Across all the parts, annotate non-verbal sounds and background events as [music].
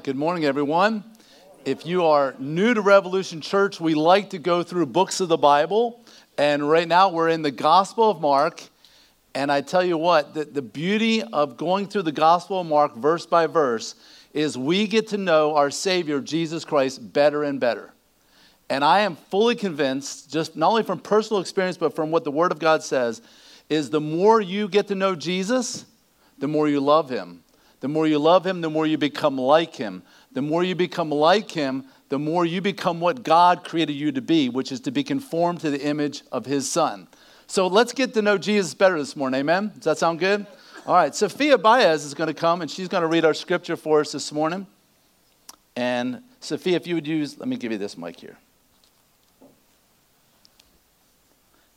right, good morning, everyone. If you are new to Revolution Church, we like to go through books of the Bible. And right now we're in the Gospel of Mark. And I tell you what, the, the beauty of going through the Gospel of Mark verse by verse is we get to know our Savior, Jesus Christ, better and better. And I am fully convinced, just not only from personal experience, but from what the Word of God says, is the more you get to know Jesus, the more you love Him. The more you love Him, the more you become like Him. The more you become like Him, the more you become what God created you to be, which is to be conformed to the image of His Son. So let's get to know Jesus better this morning. Amen? Does that sound good? All right, Sophia Baez is going to come and she's going to read our scripture for us this morning. And Sophia, if you would use, let me give you this mic here.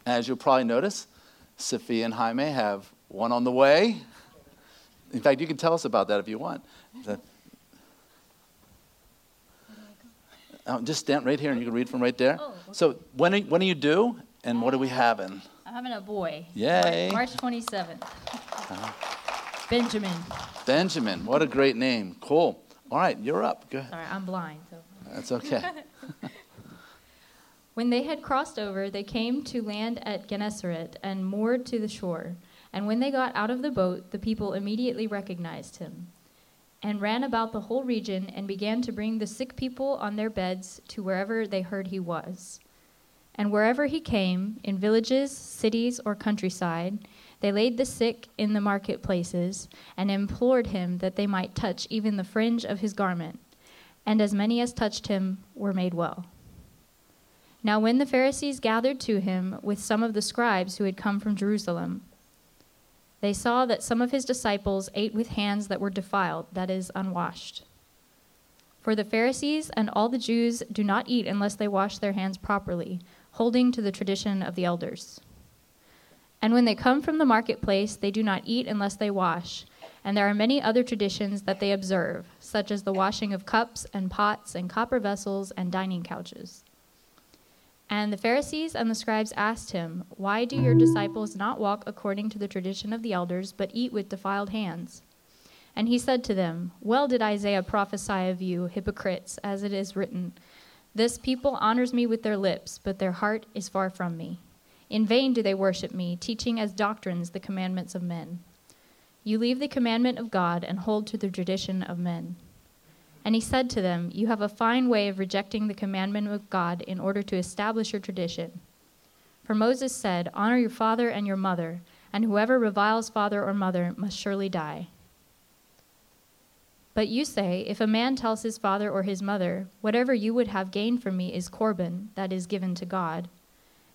As you'll probably notice, Sophia and Jaime have one on the way. In fact, you can tell us about that if you want. Oh, just stand right here and you can read from right there. Oh, okay. So, when are, when are you due and what are we having? I'm having a boy. Yay. March 27th. Uh-huh. Benjamin. Benjamin. What a great name. Cool. All right, you're up. Go ahead. Sorry, I'm blind. So. That's okay. [laughs] when they had crossed over, they came to land at Gennesaret and moored to the shore. And when they got out of the boat, the people immediately recognized him and ran about the whole region and began to bring the sick people on their beds to wherever they heard he was. And wherever he came, in villages, cities, or countryside, they laid the sick in the marketplaces and implored him that they might touch even the fringe of his garment. And as many as touched him were made well. Now, when the Pharisees gathered to him with some of the scribes who had come from Jerusalem, they saw that some of his disciples ate with hands that were defiled, that is, unwashed. For the Pharisees and all the Jews do not eat unless they wash their hands properly, holding to the tradition of the elders. And when they come from the marketplace, they do not eat unless they wash. And there are many other traditions that they observe, such as the washing of cups and pots and copper vessels and dining couches. And the Pharisees and the scribes asked him, Why do your disciples not walk according to the tradition of the elders, but eat with defiled hands? And he said to them, Well did Isaiah prophesy of you, hypocrites, as it is written, This people honors me with their lips, but their heart is far from me. In vain do they worship me, teaching as doctrines the commandments of men. You leave the commandment of God and hold to the tradition of men. And he said to them, You have a fine way of rejecting the commandment of God in order to establish your tradition. For Moses said, Honor your father and your mother, and whoever reviles father or mother must surely die. But you say, If a man tells his father or his mother, Whatever you would have gained from me is Corban, that is given to God,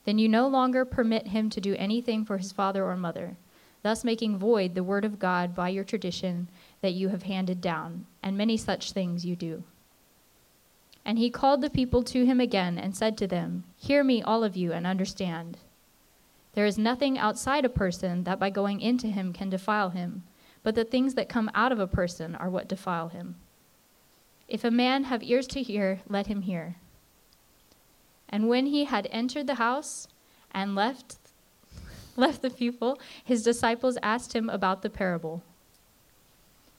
then you no longer permit him to do anything for his father or mother, thus making void the word of God by your tradition that you have handed down, and many such things you do. And he called the people to him again and said to them, Hear me, all of you, and understand. There is nothing outside a person that by going into him can defile him, but the things that come out of a person are what defile him. If a man have ears to hear, let him hear. And when he had entered the house and left, [laughs] left the people, his disciples asked him about the parable.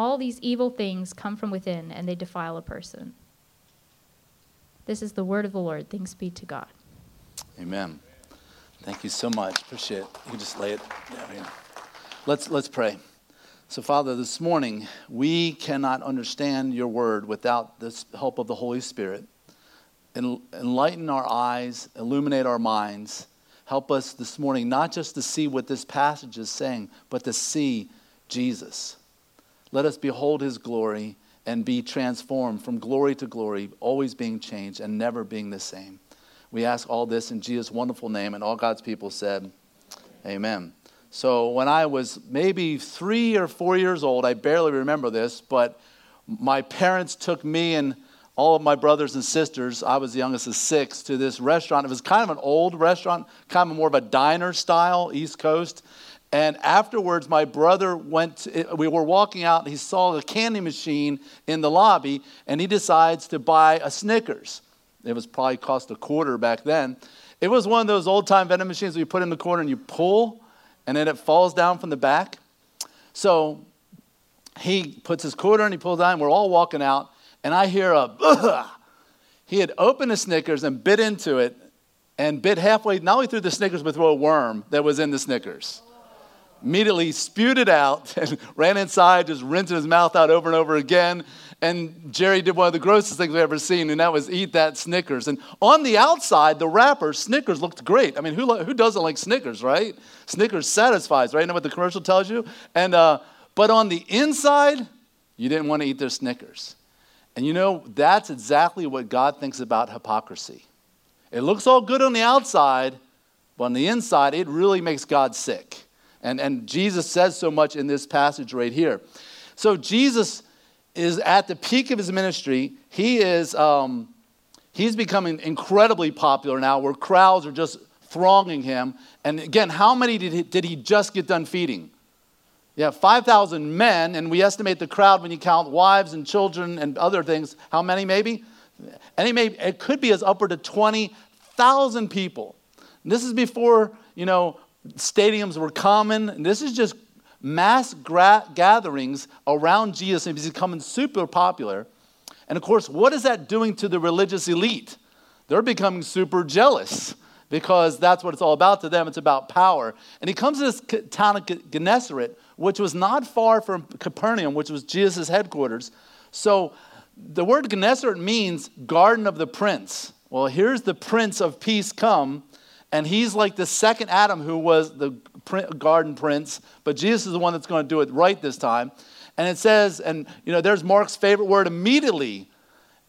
All these evil things come from within and they defile a person. This is the word of the Lord. Thanks be to God. Amen. Thank you so much. Appreciate it. You just lay it down here. Let's, let's pray. So, Father, this morning, we cannot understand your word without the help of the Holy Spirit. Enlighten our eyes, illuminate our minds. Help us this morning not just to see what this passage is saying, but to see Jesus. Let us behold his glory and be transformed from glory to glory, always being changed and never being the same. We ask all this in Jesus' wonderful name, and all God's people said, Amen. So, when I was maybe three or four years old, I barely remember this, but my parents took me and all of my brothers and sisters, I was the youngest of six, to this restaurant. It was kind of an old restaurant, kind of more of a diner style, East Coast. And afterwards, my brother went, to, we were walking out, and he saw the candy machine in the lobby, and he decides to buy a Snickers. It was probably cost a quarter back then. It was one of those old time vending machines where you put in the corner and you pull, and then it falls down from the back. So he puts his quarter and he pulls down, and we're all walking out, and I hear a, Ugh! [clears throat] he had opened a Snickers and bit into it, and bit halfway, not only through the Snickers, but through a worm that was in the Snickers immediately spewed it out [laughs] and ran inside, just rinsing his mouth out over and over again. And Jerry did one of the grossest things we've ever seen, and that was eat that Snickers. And on the outside, the wrapper, Snickers looked great. I mean, who, who doesn't like Snickers, right? Snickers satisfies, right? You know what the commercial tells you? And, uh, but on the inside, you didn't want to eat their Snickers. And you know, that's exactly what God thinks about hypocrisy. It looks all good on the outside, but on the inside, it really makes God sick. And, and Jesus says so much in this passage right here. So Jesus is at the peak of his ministry. He is um, he's becoming incredibly popular now, where crowds are just thronging him. And again, how many did he, did he just get done feeding? Yeah, 5,000 men, and we estimate the crowd when you count wives and children and other things. How many maybe? And it, may, it could be as upward to 20,000 people. And this is before, you know, stadiums were common. This is just mass gra- gatherings around Jesus, and he's becoming super popular. And of course, what is that doing to the religious elite? They're becoming super jealous because that's what it's all about to them. It's about power. And he comes to this town of Gennesaret, which was not far from Capernaum, which was Jesus' headquarters. So the word Gennesaret means garden of the prince. Well, here's the prince of peace come and he's like the second Adam who was the garden prince, but Jesus is the one that's going to do it right this time. And it says, and you know, there's Mark's favorite word immediately.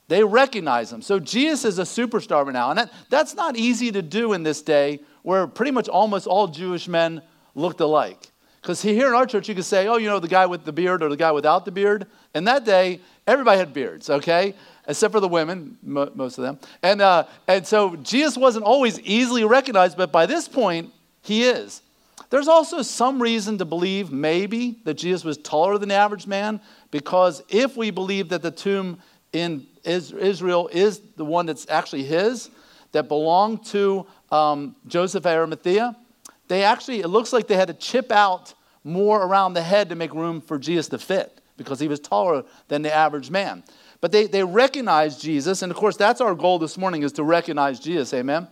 They recognize him. So Jesus is a superstar right now. And that, that's not easy to do in this day where pretty much almost all Jewish men looked alike. Because here in our church, you could say, oh, you know, the guy with the beard or the guy without the beard. In that day, everybody had beards, okay? Except for the women, most of them. And, uh, and so Jesus wasn't always easily recognized, but by this point, he is. There's also some reason to believe, maybe, that Jesus was taller than the average man, because if we believe that the tomb in Israel is the one that's actually his, that belonged to um, Joseph Arimathea, they actually, it looks like they had to chip out more around the head to make room for Jesus to fit, because he was taller than the average man. But they, they recognize Jesus, and of course, that's our goal this morning is to recognize Jesus, amen?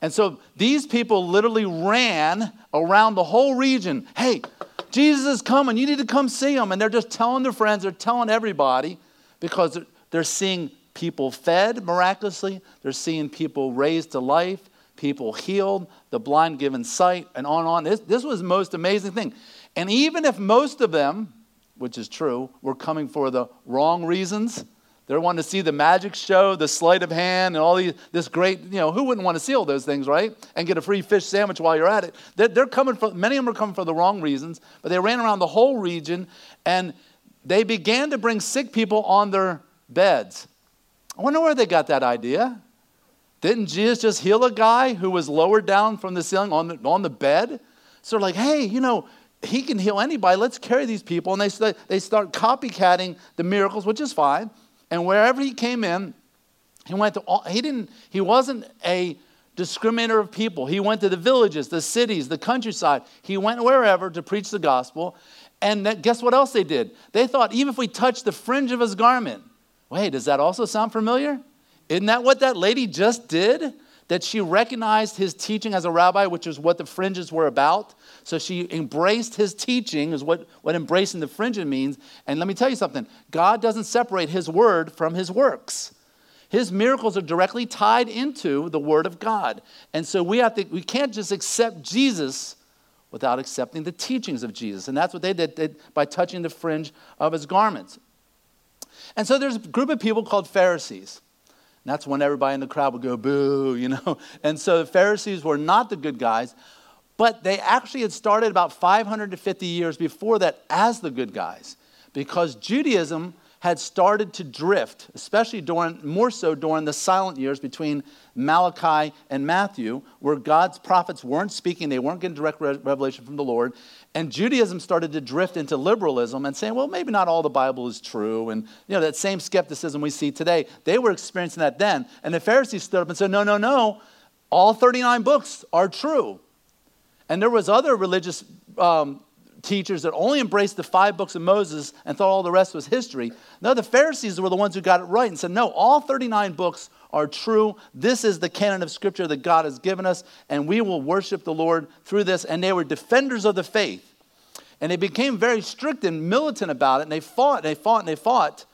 And so these people literally ran around the whole region. Hey, Jesus is coming. You need to come see him. And they're just telling their friends, they're telling everybody because they're seeing people fed miraculously, they're seeing people raised to life, people healed, the blind given sight, and on and on. This, this was the most amazing thing. And even if most of them, which is true, were coming for the wrong reasons, they're wanting to see the magic show, the sleight of hand, and all these, this great, you know, who wouldn't want to see all those things, right? And get a free fish sandwich while you're at it. They're, they're coming for, many of them are coming for the wrong reasons, but they ran around the whole region and they began to bring sick people on their beds. I wonder where they got that idea. Didn't Jesus just heal a guy who was lowered down from the ceiling on the, on the bed? So they're like, hey, you know, he can heal anybody. Let's carry these people. And they, they start copycatting the miracles, which is fine. And wherever he came in, he went to all, he didn't, he wasn't a discriminator of people. He went to the villages, the cities, the countryside. He went wherever to preach the gospel. And that, guess what else they did? They thought, even if we touch the fringe of his garment, wait, does that also sound familiar? Isn't that what that lady just did? That she recognized his teaching as a rabbi, which is what the fringes were about. So she embraced his teaching, is what, what embracing the fringe means. And let me tell you something God doesn't separate his word from his works. His miracles are directly tied into the word of God. And so we have to, we can't just accept Jesus without accepting the teachings of Jesus. And that's what they did, by touching the fringe of his garments. And so there's a group of people called Pharisees. And that's when everybody in the crowd would go, boo, you know. [laughs] And so the Pharisees were not the good guys, but they actually had started about 550 years before that as the good guys because Judaism had started to drift, especially during, more so during the silent years between Malachi and Matthew, where God's prophets weren't speaking, they weren't getting direct revelation from the Lord. And Judaism started to drift into liberalism and saying, well, maybe not all the Bible is true. And, you know, that same skepticism we see today, they were experiencing that then. And the Pharisees stood up and said, no, no, no, all 39 books are true. And there was other religious um, teachers that only embraced the five books of Moses and thought all the rest was history. No, the Pharisees were the ones who got it right and said, no, all 39 books are true. This is the canon of Scripture that God has given us, and we will worship the Lord through this. And they were defenders of the faith. And they became very strict and militant about it, and they fought, and they fought, and they fought.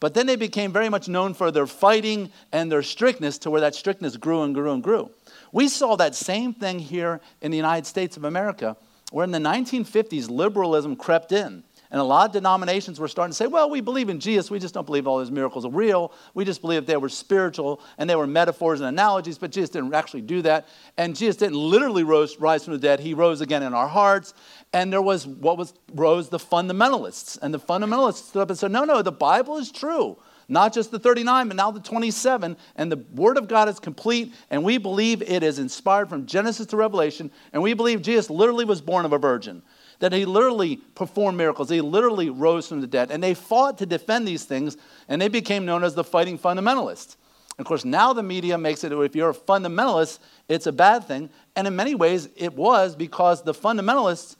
But then they became very much known for their fighting and their strictness to where that strictness grew and grew and grew. We saw that same thing here in the United States of America where in the 1950s, liberalism crept in. And a lot of denominations were starting to say, well, we believe in Jesus, we just don't believe all those miracles are real. We just believe they were spiritual and they were metaphors and analogies, but Jesus didn't actually do that. And Jesus didn't literally rose, rise from the dead, he rose again in our hearts. And there was what was rose the fundamentalists. And the fundamentalists stood up and said, no, no, the Bible is true. Not just the 39, but now the 27. And the Word of God is complete, and we believe it is inspired from Genesis to Revelation. And we believe Jesus literally was born of a virgin, that he literally performed miracles, he literally rose from the dead. And they fought to defend these things, and they became known as the fighting fundamentalists. Of course, now the media makes it if you're a fundamentalist, it's a bad thing. And in many ways, it was because the fundamentalists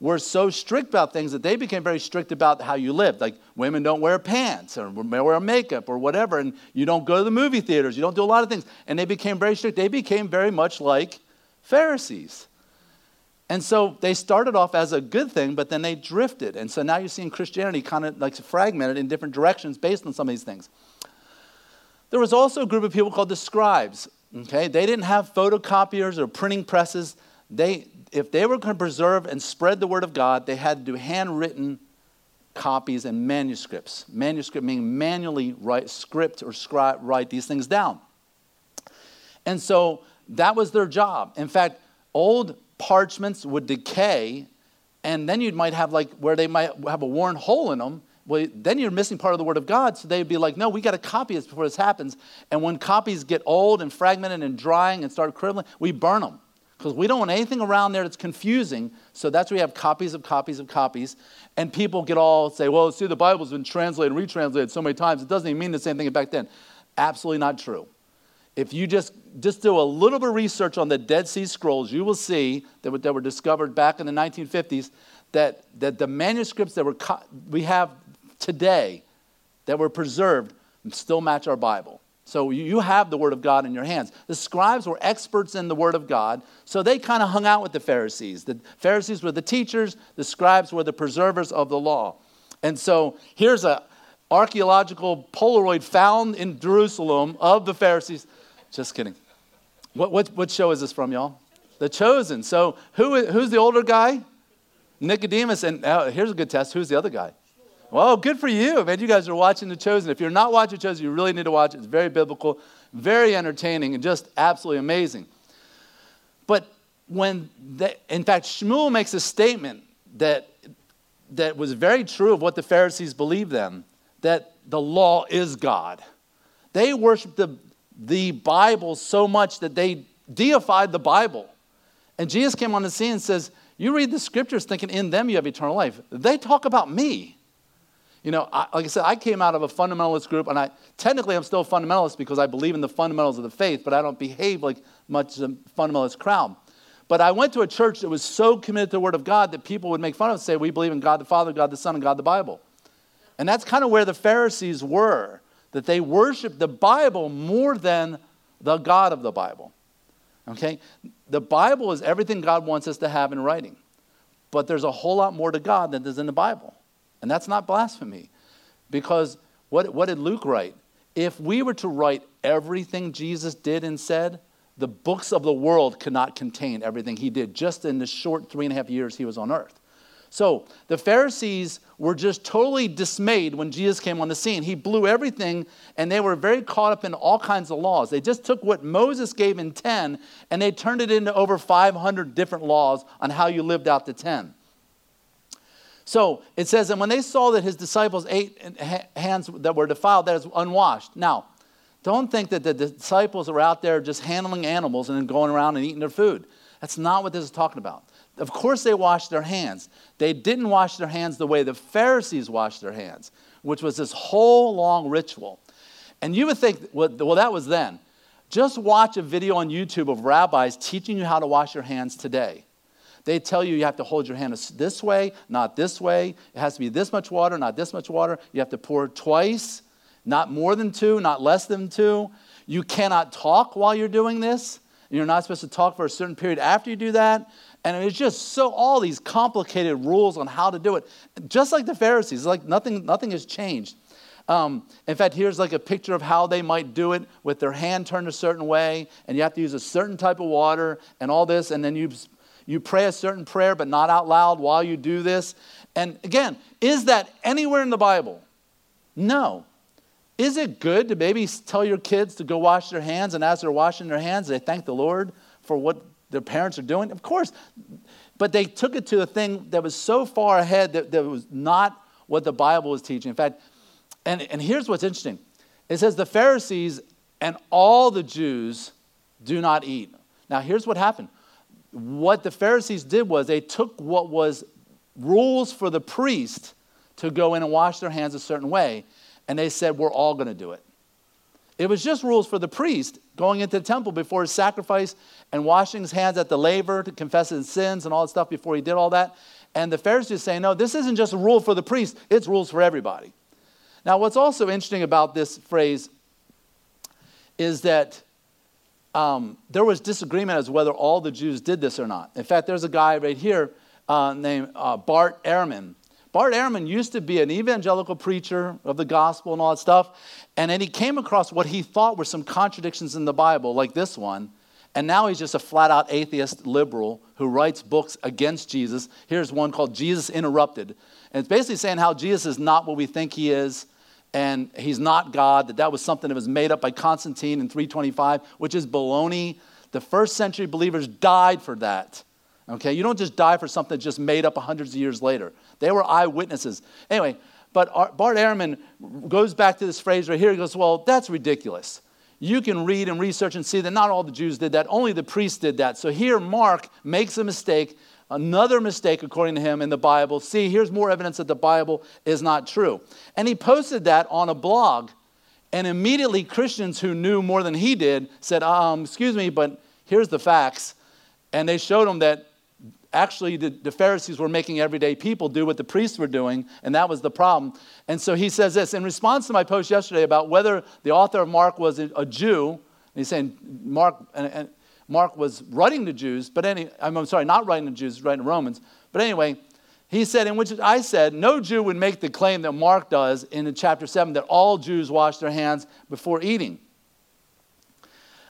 were so strict about things that they became very strict about how you lived. Like women don't wear pants or wear makeup or whatever, and you don't go to the movie theaters, you don't do a lot of things. And they became very strict. They became very much like Pharisees. And so they started off as a good thing, but then they drifted. And so now you're seeing Christianity kind of like fragmented in different directions based on some of these things. There was also a group of people called the scribes. Okay, they didn't have photocopiers or printing presses. They, if they were going to preserve and spread the word of God, they had to do handwritten copies and manuscripts. Manuscript meaning manually write script or scribe, write these things down. And so that was their job. In fact, old parchments would decay, and then you might have like where they might have a worn hole in them. Well, then you're missing part of the Word of God. So they'd be like, no, we got to copy this before this happens. And when copies get old and fragmented and drying and start crippling, we burn them because we don't want anything around there that's confusing. So that's where we have copies of copies of copies. And people get all say, well, see, the Bible's been translated retranslated so many times. It doesn't even mean the same thing back then. Absolutely not true. If you just, just do a little bit of research on the Dead Sea Scrolls, you will see that, that were discovered back in the 1950s that, that the manuscripts that were co- we have today that were preserved still match our Bible. So you have the Word of God in your hands. The scribes were experts in the Word of God, so they kind of hung out with the Pharisees. The Pharisees were the teachers, the scribes were the preservers of the law. And so here's a archaeological Polaroid found in Jerusalem of the Pharisees. Just kidding. What, what, what show is this from, y'all? The Chosen. So who, who's the older guy? Nicodemus. And uh, here's a good test. Who's the other guy? Well, good for you, man. You guys are watching The Chosen. If you're not watching The Chosen, you really need to watch it. It's very biblical, very entertaining, and just absolutely amazing. But when, in fact, Shmuel makes a statement that, that was very true of what the Pharisees believed then that the law is God. They worshiped the, the Bible so much that they deified the Bible. And Jesus came on the scene and says, You read the scriptures thinking in them you have eternal life. They talk about me. You know, I, like I said, I came out of a fundamentalist group, and I technically I'm still a fundamentalist because I believe in the fundamentals of the faith, but I don't behave like much of a fundamentalist crowd. But I went to a church that was so committed to the Word of God that people would make fun of and say, We believe in God the Father, God the Son, and God the Bible. And that's kind of where the Pharisees were, that they worshiped the Bible more than the God of the Bible. Okay? The Bible is everything God wants us to have in writing. But there's a whole lot more to God than there's in the Bible. And that's not blasphemy. Because what, what did Luke write? If we were to write everything Jesus did and said, the books of the world could not contain everything he did just in the short three and a half years he was on earth. So the Pharisees were just totally dismayed when Jesus came on the scene. He blew everything, and they were very caught up in all kinds of laws. They just took what Moses gave in 10 and they turned it into over 500 different laws on how you lived out the 10. So it says, and when they saw that his disciples ate hands that were defiled, that is unwashed. Now, don't think that the disciples are out there just handling animals and then going around and eating their food. That's not what this is talking about. Of course, they washed their hands. They didn't wash their hands the way the Pharisees washed their hands, which was this whole long ritual. And you would think, well, well, that was then. Just watch a video on YouTube of rabbis teaching you how to wash your hands today. They tell you you have to hold your hand this way, not this way. It has to be this much water, not this much water. You have to pour twice, not more than two, not less than two. You cannot talk while you're doing this. You're not supposed to talk for a certain period after you do that. And it's just so all these complicated rules on how to do it. Just like the Pharisees, like nothing, nothing has changed. Um, in fact, here's like a picture of how they might do it with their hand turned a certain way, and you have to use a certain type of water and all this, and then you you pray a certain prayer, but not out loud while you do this. And again, is that anywhere in the Bible? No. Is it good to maybe tell your kids to go wash their hands, and as they're washing their hands, they thank the Lord for what their parents are doing? Of course. But they took it to a thing that was so far ahead that, that was not what the Bible was teaching. In fact, and, and here's what's interesting it says the Pharisees and all the Jews do not eat. Now, here's what happened what the Pharisees did was they took what was rules for the priest to go in and wash their hands a certain way, and they said, We're all going to do it. It was just rules for the priest going into the temple before his sacrifice and washing his hands at the laver to confess his sins and all that stuff before he did all that. And the Pharisees saying, No, this isn't just a rule for the priest, it's rules for everybody. Now, what's also interesting about this phrase is that um, there was disagreement as whether all the Jews did this or not. In fact, there's a guy right here uh, named uh, Bart Ehrman. Bart Ehrman used to be an evangelical preacher of the gospel and all that stuff, and then he came across what he thought were some contradictions in the Bible, like this one, and now he's just a flat out atheist liberal who writes books against Jesus. Here's one called Jesus Interrupted. And it's basically saying how Jesus is not what we think he is, and he's not God, that that was something that was made up by Constantine in 325, which is baloney. The first century believers died for that. Okay, you don't just die for something just made up hundreds of years later. They were eyewitnesses. Anyway, but Bart Ehrman goes back to this phrase right here. He goes, Well, that's ridiculous. You can read and research and see that not all the Jews did that, only the priests did that. So here, Mark makes a mistake Another mistake, according to him, in the Bible. See, here's more evidence that the Bible is not true. And he posted that on a blog. And immediately, Christians who knew more than he did said, um, Excuse me, but here's the facts. And they showed him that actually the, the, Pharisees were making everyday people do what the priests were doing, and that was the problem. And so he says this in response to my post yesterday about whether the author of Mark was a, Jew. he's saying Mark, and, and Mark was writing to Jews, but any, I'm sorry, not writing to Jews, writing to Romans. But anyway, he said, in which I said, no Jew would make the claim that Mark does in chapter 7 that all Jews wash their hands before eating.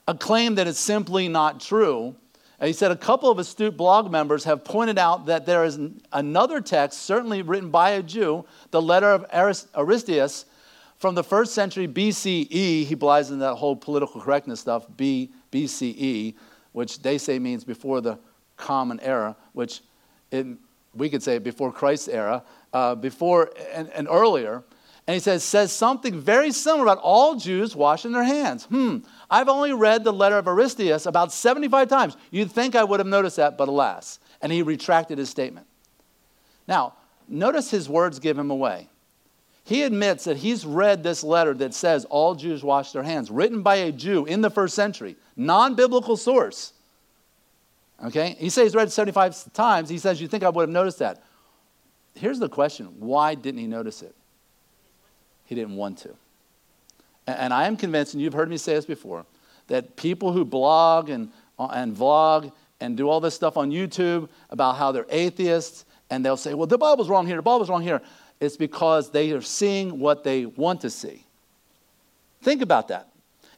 A claim that is simply not true. And he said, a couple of astute blog members have pointed out that there is another text, certainly written by a Jew, the letter of Aristeas from the first century BCE. He belies in that whole political correctness stuff, B, BCE, which they say means before the common era, which we could say before Christ's era, uh, before and, and, earlier. And he says, says something very similar about all Jews washing their hands. Hmm, I've only read the letter of Aristeas about 75 times. You'd think I would have noticed that, but alas. And he retracted his statement. Now, notice his words give him away. He admits that he's read this letter that says all Jews wash their hands, written by a Jew in the first century, non biblical source. Okay? He says he's read it 75 times. He says, You think I would have noticed that? Here's the question why didn't he notice it? He didn't want to. And I am convinced, and you've heard me say this before, that people who blog and, uh, and vlog and do all this stuff on YouTube about how they're atheists, and they'll say, well, the Bible's wrong here, the Bible's wrong here. It's because they are seeing what they want to see. Think about that.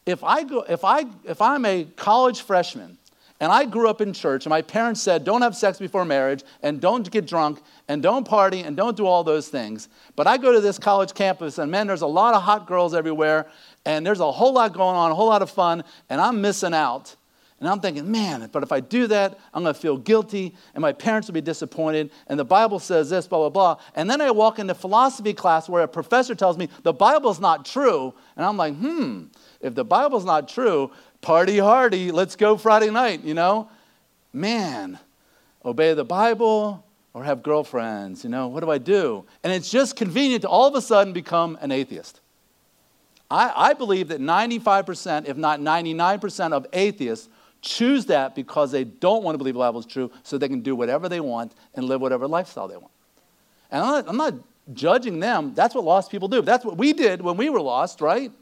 If, I go, if, I, if I'm a college freshman and I grew up in church and my parents said, don't have sex before marriage and don't get drunk and don't party and don't do all those things, but I go to this college campus and man, there's a lot of hot girls everywhere and there's a whole lot going on, a whole lot of fun, and I'm missing out. And I'm thinking, man, but if I do that, I'm going to feel guilty and my parents will be disappointed. And the Bible says this, blah, blah, blah. And then I walk into philosophy class where a professor tells me the Bible's not true. And I'm like, hmm, if the Bible's not true, party hardy, let's go Friday night, you know? Man, obey the Bible or have girlfriends, you know? What do I do? And it's just convenient to all of a sudden become an atheist. I, I believe that 95%, if not 99% of atheists choose that because they don't want to believe the Bible is true so they can do whatever they want and live whatever lifestyle they want. And I'm not, I'm not judging them. That's what lost people do. That's what we did when we were lost, right?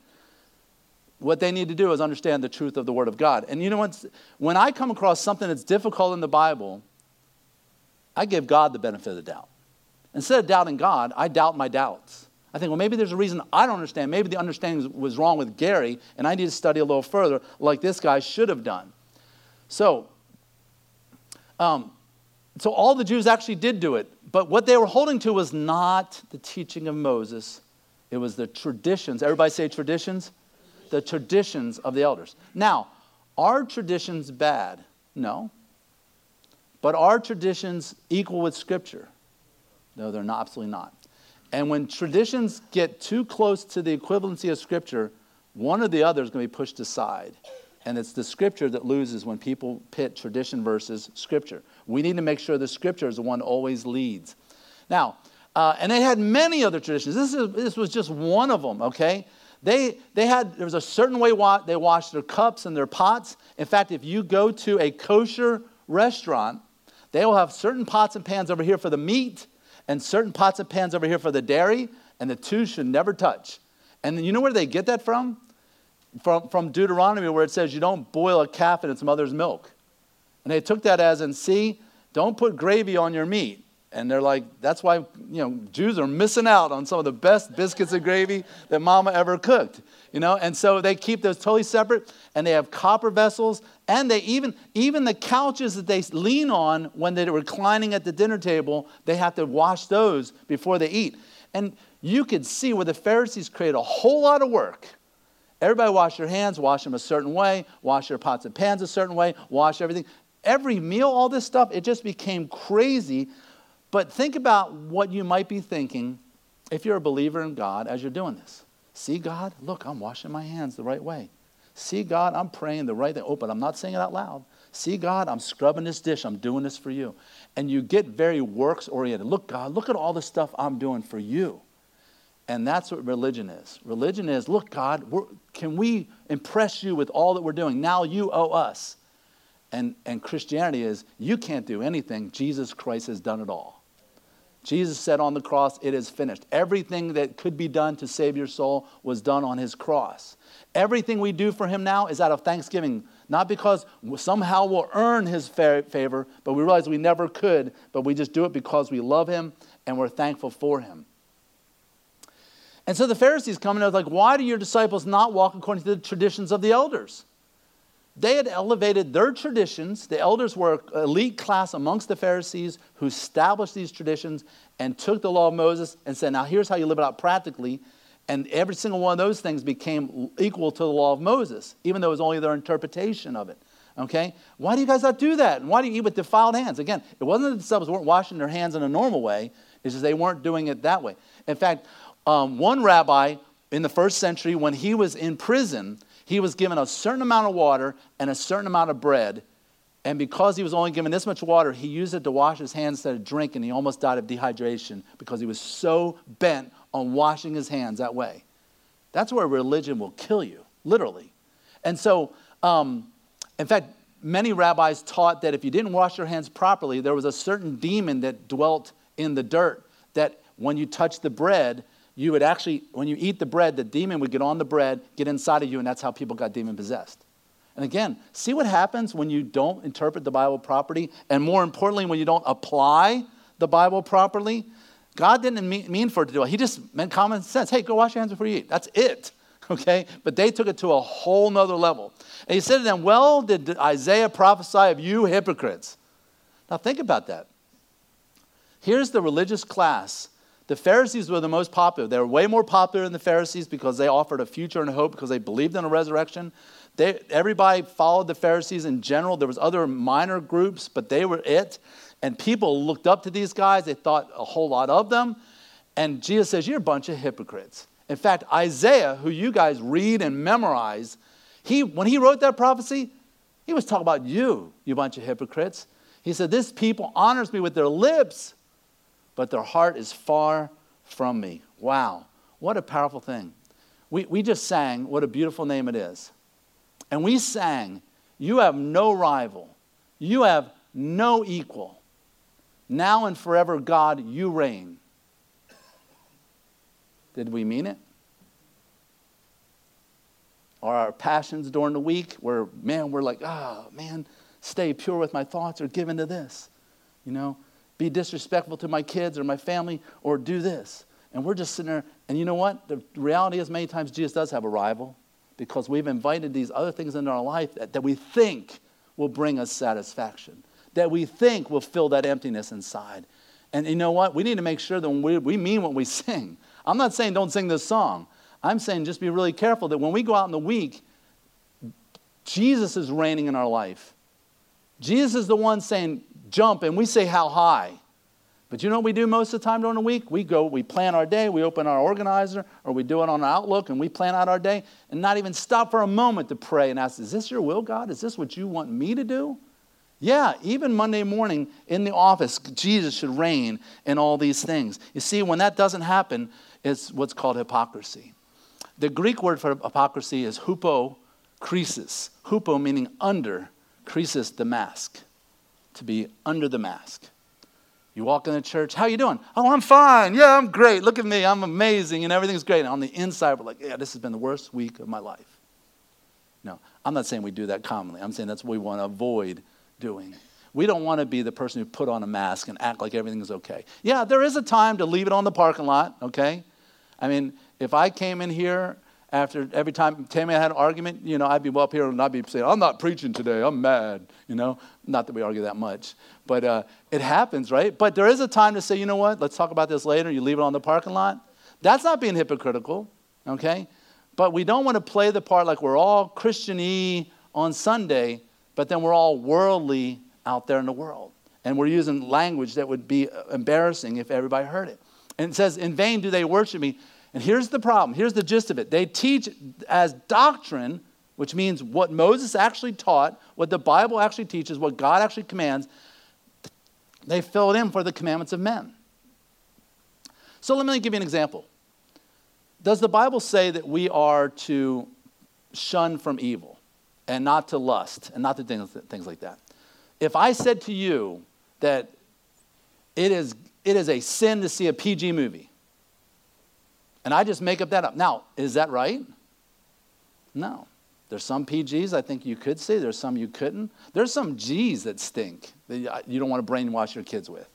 What they need to do is understand the truth of the Word of God. And you know what? When I come across something that's difficult in the Bible, I give God the benefit of the doubt. Instead of doubting God, I doubt my doubts. I think, well, maybe there's a reason I don't understand. Maybe the understanding was wrong with Gary, and I need to study a little further, like this guy should have done. So, um, so all the Jews actually did do it, but what they were holding to was not the teaching of Moses. It was the traditions. Everybody say traditions? The traditions of the elders. Now, are traditions bad? No. But are traditions equal with Scripture? No, they're not, absolutely not. And when traditions get too close to the equivalency of Scripture, one or the other is going to be pushed aside. And it's the scripture that loses when people pit tradition versus scripture. We need to make sure the scripture is the one always leads. Now, uh, and they had many other traditions. This, is, this was just one of them, okay? They, they had, there was a certain way wa- they washed their cups and their pots. In fact, if you go to a kosher restaurant, they will have certain pots and pans over here for the meat and certain pots and pans over here for the dairy, and the two should never touch. And you know where they get that from? from, from Deuteronomy where it says you don't boil a calf in its mother's milk. And they took that as and see, don't put gravy on your meat. And they're like, that's why, you know, Jews are missing out on some of the best biscuits and gravy that mama ever cooked. You know, and so they keep those totally separate and they have copper vessels and they even even the couches that they lean on when they're reclining at the dinner table, they have to wash those before they eat. And you could see where the Pharisees create a whole lot of work Everybody wash their hands, wash them a certain way, wash their pots and pans a certain way, wash everything. Every meal, all this stuff, it just became crazy. But think about what you might be thinking if you're a believer in God as you're doing this. See, God, look, I'm washing my hands the right way. See, God, I'm praying the right thing. Oh, but I'm not saying it out loud. See, God, I'm scrubbing this dish. I'm doing this for you. And you get very works oriented. Look, God, look at all the stuff I'm doing for you. And that's what religion is. Religion is look, God, can we impress you with all that we're doing? Now you owe us. And, and Christianity is you can't do anything. Jesus Christ has done it all. Jesus said on the cross, It is finished. Everything that could be done to save your soul was done on his cross. Everything we do for him now is out of thanksgiving, not because somehow we'll earn his favor, but we realize we never could, but we just do it because we love him and we're thankful for him. And so the Pharisees come and they're like, Why do your disciples not walk according to the traditions of the elders? They had elevated their traditions. The elders were elite class amongst the Pharisees who established these traditions and took the law of Moses and said, Now here's how you live it out practically. And every single one of those things became equal to the law of Moses, even though it was only their interpretation of it. Okay? Why do you guys not do that? And why do you eat with defiled hands? Again, it wasn't that the disciples weren't washing their hands in a normal way, it's just they weren't doing it that way. In fact, um, one rabbi in the first century, when he was in prison, he was given a certain amount of water and a certain amount of bread. And because he was only given this much water, he used it to wash his hands instead of drink, and He almost died of dehydration because he was so bent on washing his hands that way. That's where religion will kill you, literally. And so, um, in fact, many rabbis taught that if you didn't wash your hands properly, there was a certain demon that dwelt in the dirt that when you touched the bread, you would actually, when you eat the bread, the demon would get on the bread, get inside of you, and that's how people got demon possessed. And again, see what happens when you don't interpret the Bible properly, and more importantly, when you don't apply the Bible properly. God didn't mean for it to do it. He just meant common sense. Hey, go wash your hands before you eat. That's it. [laughs] Okay? But they took it to a whole nother level. And he said to them, Well, did Isaiah prophesy of you hypocrites? Now think about that. Here's the religious class the Pharisees were the most popular. They were way more popular than the Pharisees because they offered a future and hope because they believed in a resurrection. They, everybody followed the Pharisees in general. There was other minor groups, but they were it. And people looked up to these guys. They thought a whole lot of them. And Jesus says, You're a bunch of hypocrites. In fact, Isaiah, who you guys read and memorize, he, when he wrote that prophecy, he was talking about you, you bunch of hypocrites. He said, This people honors me with their lips, but their heart is far from me. Wow, what a powerful thing. We, we just sang what a beautiful name it is. And we sang, You have no rival, you have no equal. Now and forever, God, you reign. Did we mean it? Are our passions during the week where, man, we're like, oh, man, stay pure with my thoughts or give into this. You know, be disrespectful to my kids or my family or do this. And we're just sitting there. And you know what? The reality is, many times Jesus does have a rival because we've invited these other things into our life that, that we think will bring us satisfaction, that we think will fill that emptiness inside. And you know what? We need to make sure that we, we mean what we [laughs] sing. I'm not saying don't sing this song. I'm saying just be really careful that when we go out in the week, Jesus is reigning in our life. Jesus is the one saying, jump, and we say, how high. But you know what we do most of the time during the week? We go, we plan our day, we open our organizer, or we do it on Outlook, and we plan out our day, and not even stop for a moment to pray and ask, Is this your will, God? Is this what you want me to do? Yeah, even Monday morning in the office, Jesus should reign in all these things. You see, when that doesn't happen, it's what's called hypocrisy. The Greek word for hypocrisy is hypokrisis. Hupo meaning under, krisis the mask, to be under the mask. You walk in the church, how you doing? Oh, I'm fine. Yeah, I'm great. Look at me. I'm amazing and everything's great. And on the inside, we're like, yeah, this has been the worst week of my life. No, I'm not saying we do that commonly. I'm saying that's what we want to avoid doing. We don't want to be the person who put on a mask and act like everything is okay. Yeah, there is a time to leave it on the parking lot, okay? I mean, if I came in here after every time Tammy had an argument, you know, I'd be up here and I'd be saying, I'm not preaching today, I'm mad, you know. Not that we argue that much, but uh, it happens, right? But there is a time to say, you know what, let's talk about this later. You leave it on the parking lot. That's not being hypocritical, okay? But we don't want to play the part like we're all Christian on Sunday, but then we're all worldly out there in the world. And we're using language that would be embarrassing if everybody heard it. And it says, In vain do they worship me. And here's the problem. Here's the gist of it. They teach as doctrine, which means what Moses actually taught, what the Bible actually teaches, what God actually commands. They fill it in for the commandments of men. So let me give you an example. Does the Bible say that we are to shun from evil and not to lust and not to things, like that? If I said to you that it is, it is a sin to see a PG movie, and I just make up that up. Now, is that right? No. There's some PGs I think you could see. There's some you couldn't. There's some G's that stink that you don't want to brainwash your kids with.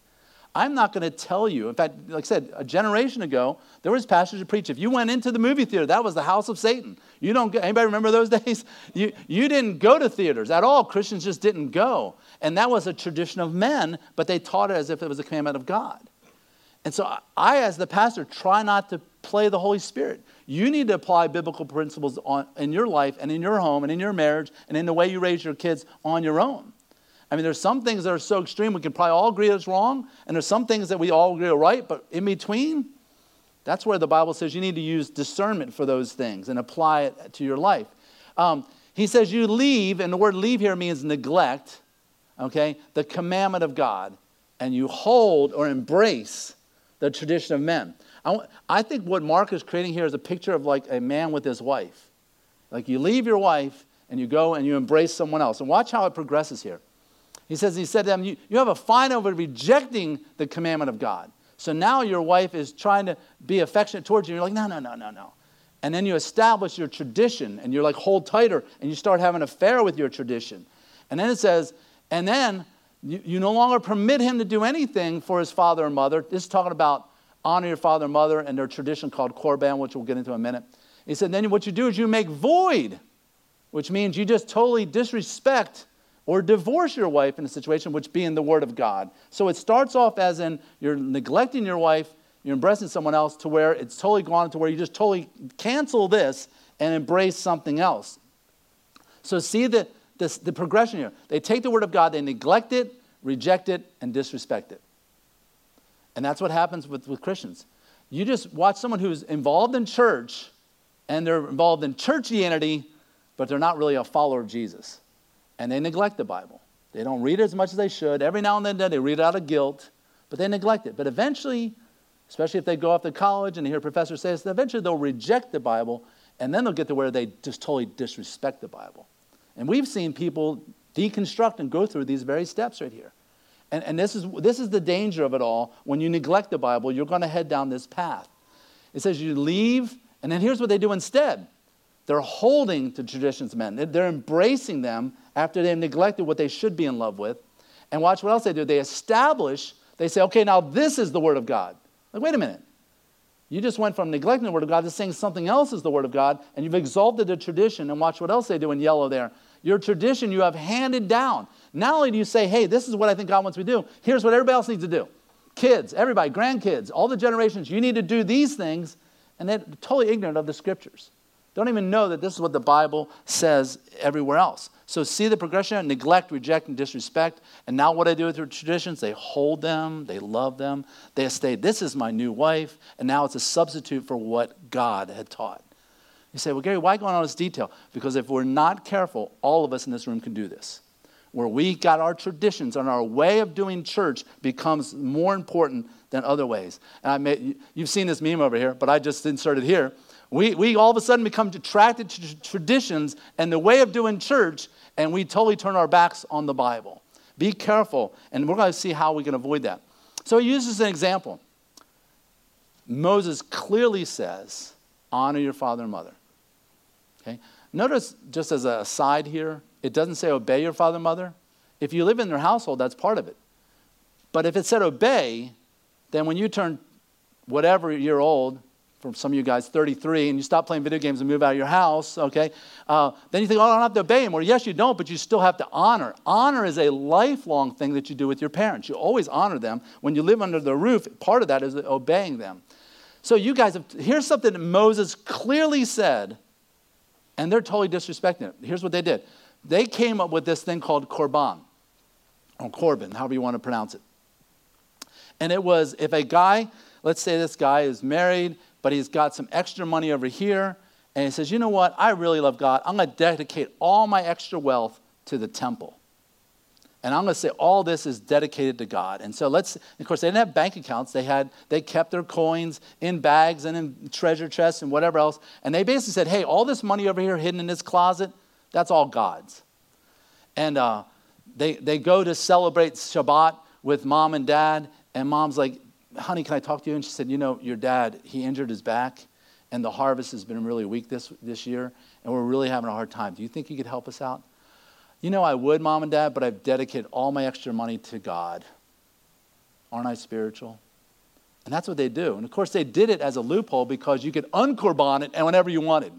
I'm not going to tell you. In fact, like I said, a generation ago, there was pastors who preached. If you went into the movie theater, that was the house of Satan. You don't. Go, anybody remember those [laughs] days? You you didn't go to theaters at all. Christians just didn't go, and that was a tradition of men, but they taught it as if it was a commandment of God. And so I, as the pastor, try not to play the Holy Spirit. You need to apply biblical principles on, in your life and in your home and in your marriage and in the way you raise your kids on your own. I mean, there's some things that are so extreme we can probably all agree it's wrong, and there's some things that we all agree are right, but in between, that's where the Bible says you need to use discernment for those things and apply it to your life. Um, he says you leave, and the word leave here means neglect, okay, the commandment of God, and you hold or embrace the tradition of men. I, I think what Mark is creating here is a picture of like a man with his wife. Like you leave your wife and you go and you embrace someone else. And watch how it progresses here. He says, He said to them, You, you have a fine over rejecting the commandment of God. So now your wife is trying to be affectionate towards you. You're like, No, no, no, no, no. And then you establish your tradition and you're like, hold tighter and you start having an affair with your tradition. And then it says, And then you, you no longer permit him to do anything for his father or mother. This is talking about honor your father and mother and their tradition called korban, which we'll get into in a minute. He said, then what you do is you make void, which means you just totally disrespect or divorce your wife in a situation, which being the word of God. So it starts off as in you're neglecting your wife, you're embracing someone else, to where it's totally gone to where you just totally cancel this and embrace something else. So see the, the, the progression here. They take the word of God, they neglect it, reject it, and disrespect it. And that's what happens with, with Christians. You just watch someone who's involved in church and they're involved in churchianity, but they're not really a follower of Jesus. And they neglect the Bible. They don't read it as much as they should. Every now and then they read it out of guilt, but they neglect it. But eventually, especially if they go off to college and hear a professor say this, eventually they'll reject the Bible and then they'll get to where they just totally disrespect the Bible. And we've seen people deconstruct and go through these very steps right here. And, and this, is, this is the danger of it all. When you neglect the Bible, you're going to head down this path. It says you leave, and then here's what they do instead they're holding to traditions men, they're embracing them after they've neglected what they should be in love with. And watch what else they do. They establish, they say, okay, now this is the Word of God. Like, wait a minute. You just went from neglecting the Word of God to saying something else is the Word of God, and you've exalted the tradition. And watch what else they do in yellow there. Your tradition you have handed down. Not only do you say, hey, this is what I think God wants me to do, here's what everybody else needs to do. Kids, everybody, grandkids, all the generations, you need to do these things, and they're totally ignorant of the scriptures. Don't even know that this is what the Bible says everywhere else. So see the progression neglect, reject, and disrespect. And now what I do with their traditions, they hold them, they love them, they say, This is my new wife, and now it's a substitute for what God had taught. You say, Well, Gary, why go on all this detail? Because if we're not careful, all of us in this room can do this. Where we got our traditions and our way of doing church becomes more important than other ways. And I may, you've seen this meme over here, but I just inserted here we, we all of a sudden become attracted to traditions and the way of doing church, and we totally turn our backs on the Bible. Be careful, and we're going to see how we can avoid that. So he uses an example. Moses clearly says, honor your father and mother. Okay? Notice, just as a side here, it doesn't say obey your father and mother. If you live in their household, that's part of it. But if it said obey, then when you turn whatever year old, for some of you guys 33 and you stop playing video games and move out of your house okay uh, then you think oh i don't have to obey or yes you don't but you still have to honor. Honor is a lifelong thing that you do with your parents. You always honor them. When you live under the roof part of that is obeying them. So you guys have, here's something that moses clearly said and they're totally disrespecting it. Here's what they did they came up with this thing called korban or korban however you want to pronounce it and it was if a guy let's say this guy is married but he's got some extra money over here. And he says, You know what? I really love God. I'm going to dedicate all my extra wealth to the temple. And I'm going to say all this is dedicated to God. And so let's, of course, they didn't have bank accounts. They had, they kept their coins in bags and in treasure chests and whatever else. And they basically said, hey, all this money over here hidden in this closet, that's all God's. And uh, they, they go to celebrate Shabbat with mom and dad. And mom's like, honey, can I talk to you? And she said, you know, your dad, he injured his back, and the harvest has been really weak this, this year, and we're really having a hard time. Do you think you could help us out? You know, I would, mom and dad, but I've dedicated all my extra money to God. Aren't I spiritual? And that's what they do. And of course, they did it as a loophole because you could unkorban it and whenever you wanted.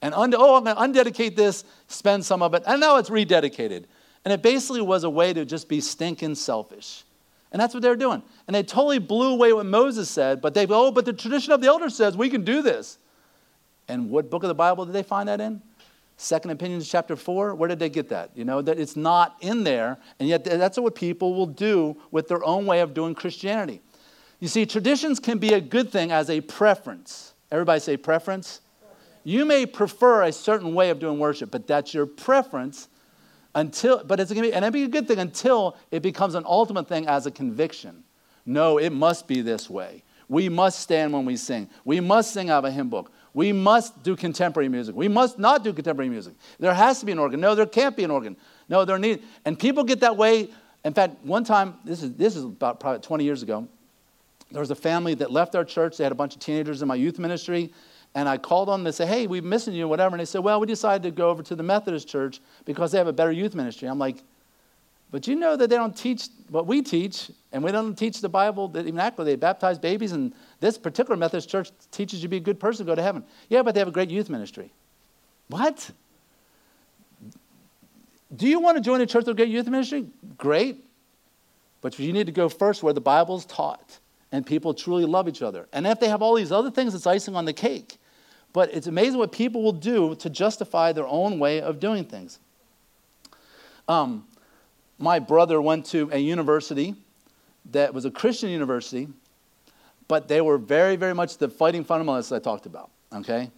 And und- oh, I'm going to undedicate this, spend some of it, and now it's rededicated. And it basically was a way to just be stinking selfish. And that's what they're doing. And they totally blew away what Moses said, but they go, oh, but the tradition of the elders says we can do this. And what book of the Bible did they find that in? Second Opinions, chapter 4. Where did they get that? You know, that it's not in there, and yet that's what people will do with their own way of doing Christianity. You see, traditions can be a good thing as a preference. Everybody say preference. You may prefer a certain way of doing worship, but that's your preference until, but it's going to be, and it'd be a good thing until it becomes an ultimate thing as a conviction. No, it must be this way. We must stand when we sing. We must sing out of a hymn book. We must do contemporary music. We must not do contemporary music. There has to be an organ. No, there can't be an organ. No, there need. And people get that way. In fact, one time, this is this is about probably 20 years ago. There was a family that left our church. They had a bunch of teenagers in my youth ministry, and I called on them and say, hey, we're missing you, whatever. And they said, well, we decided to go over to the Methodist church because they have a better youth ministry. I'm like, but you know that they don't teach what we teach, and we don't teach the Bible that even actually they baptize babies, and this particular Methodist church teaches you to be a good person go to heaven. Yeah, but they have a great youth ministry. What? Do you want to join a church with a great youth ministry? Great. But you need to go first where the Bible's taught and people truly love each other. And if they have all these other things, it's icing on the cake. But it's amazing what people will do to justify their own way of doing things. Um, my brother went to a university that was a Christian university, but they were very, very much the fighting fundamentalists I talked about. Okay?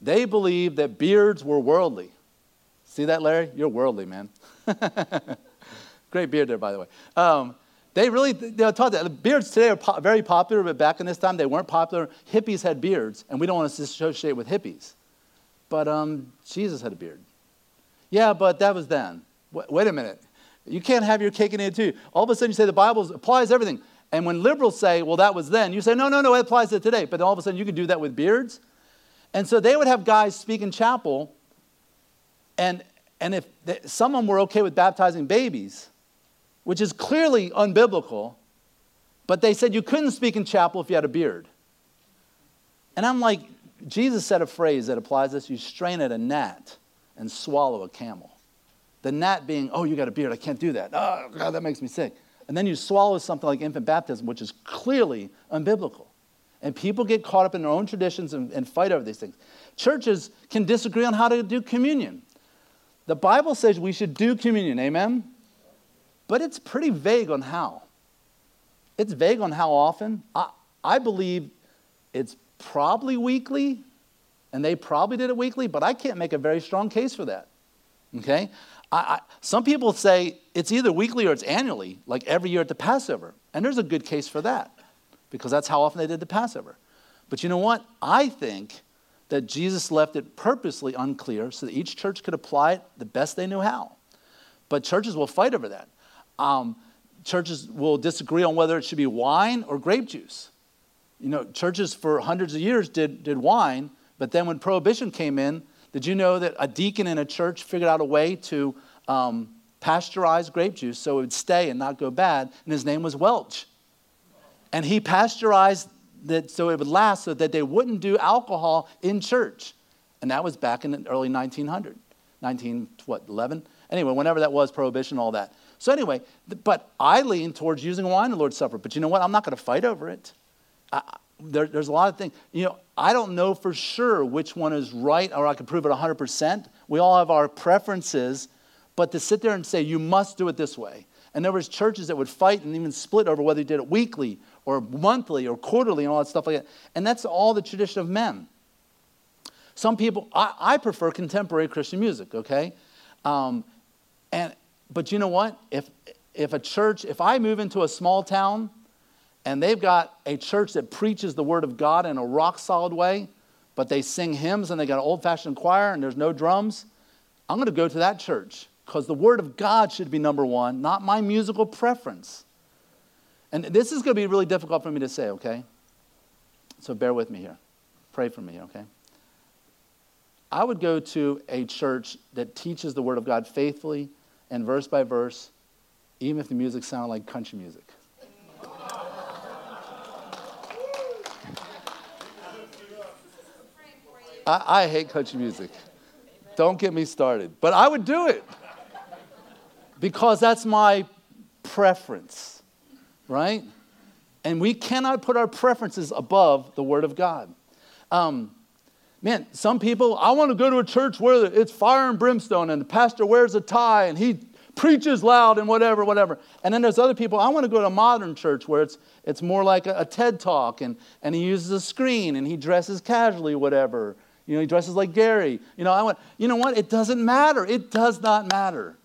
They believed that beards were worldly. See that, Larry? You're worldly, man. [laughs] Great beard there, by the way. Um, they really they taught that. Beards today are po- very popular, but back in this time they weren't popular. Hippies had beards, and we don't want to associate with hippies. But um, Jesus had a beard. Yeah, but that was then. Wait, a minute. You can't have your cake and eat it too. All of a sudden you say the Bible applies everything. And when liberals say, well, that was then, you say, no, no, no, it applies to today. But all of a sudden you can do that with beards. And so they would have guys speak in chapel, and, and if they, some of them were okay with baptizing babies, which is clearly unbiblical, but they said you couldn't speak in chapel if you had a beard. And I'm like, Jesus said a phrase that applies to this you strain at a gnat and swallow a camel. The gnat being, oh, you got a beard, I can't do that. Oh, God, that makes me sick. And then you swallow something like infant baptism, which is clearly unbiblical. And people get caught up in their own traditions and, and fight over these things. Churches can disagree on how to do communion. The Bible says we should do communion, amen? But it's pretty vague on how. It's vague on how often. I, I believe it's probably weekly, and they probably did it weekly, but I can't make a very strong case for that. Okay? I, I, some people say it's either weekly or it's annually, like every year at the Passover. And there's a good case for that, because that's how often they did the Passover. But you know what? I think that Jesus left it purposely unclear so that each church could apply it the best they knew how. But churches will fight over that. Um, churches will disagree on whether it should be wine or grape juice. You know, churches for hundreds of years did, did wine, but then when prohibition came in, did you know that a deacon in a church figured out a way to um, pasteurize grape juice so it would stay and not go bad? And his name was Welch. And he pasteurized that so it would last so that they wouldn't do alcohol in church. And that was back in the early 1900, 19, what, 11? Anyway, whenever that was, prohibition, all that. So, anyway, but I lean towards using wine in the Lord's Supper. But you know what? I'm not going to fight over it. I, there, there's a lot of things. You know, I don't know for sure which one is right or I can prove it 100%. We all have our preferences. But to sit there and say, you must do it this way. And there was churches that would fight and even split over whether you did it weekly or monthly or quarterly and all that stuff like that. And that's all the tradition of men. Some people, I, I prefer contemporary Christian music, okay? Um, and, but you know what? If, if a church, if I move into a small town and they've got a church that preaches the word of God in a rock solid way, but they sing hymns and they got an old fashioned choir and there's no drums, I'm going to go to that church because the word of God should be number one, not my musical preference. And this is going to be really difficult for me to say, okay? So bear with me here. Pray for me, okay? I would go to a church that teaches the word of God faithfully and verse by verse, even if the music sounded like country music. I, I, hate country music. Don't get me started. But I would do it because that's my preference, right? And we cannot put our preferences above the Word of God. Um, Man, some people, I want to go to a church where it's fire and brimstone and the pastor wears a tie and he preaches loud and whatever, whatever. And then there's other people, I want to go to a modern church where it's, it's more like a, a TED talk and, and he uses a screen and he dresses casually, whatever. You know, he dresses like Gary. You know, I want, you know what? It doesn't matter. It does not matter.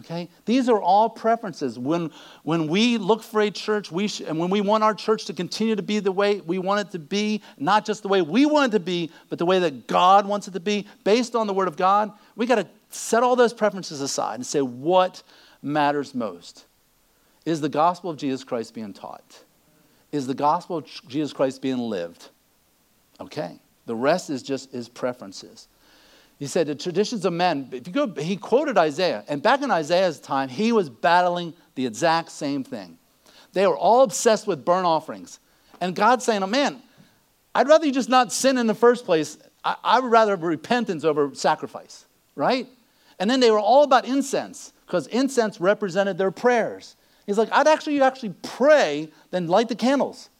Okay? These are all preferences. When, when we look for a church, we sh- and when we want our church to continue to be the way we want it to be, not just the way we want it to be, but the way that God wants it to be, based on the Word of God, we got to set all those preferences aside and say, what matters most? Is the gospel of Jesus Christ being taught? Is the gospel of Jesus Christ being lived? Okay. The rest is just his preferences. He said, the traditions of men, if you go, he quoted Isaiah, and back in Isaiah's time, he was battling the exact same thing. They were all obsessed with burnt offerings. And God's saying, oh, man, I'd rather you just not sin in the first place. I, I would rather have repentance over sacrifice, right? And then they were all about incense, because incense represented their prayers. He's like, I'd actually you actually pray then light the candles.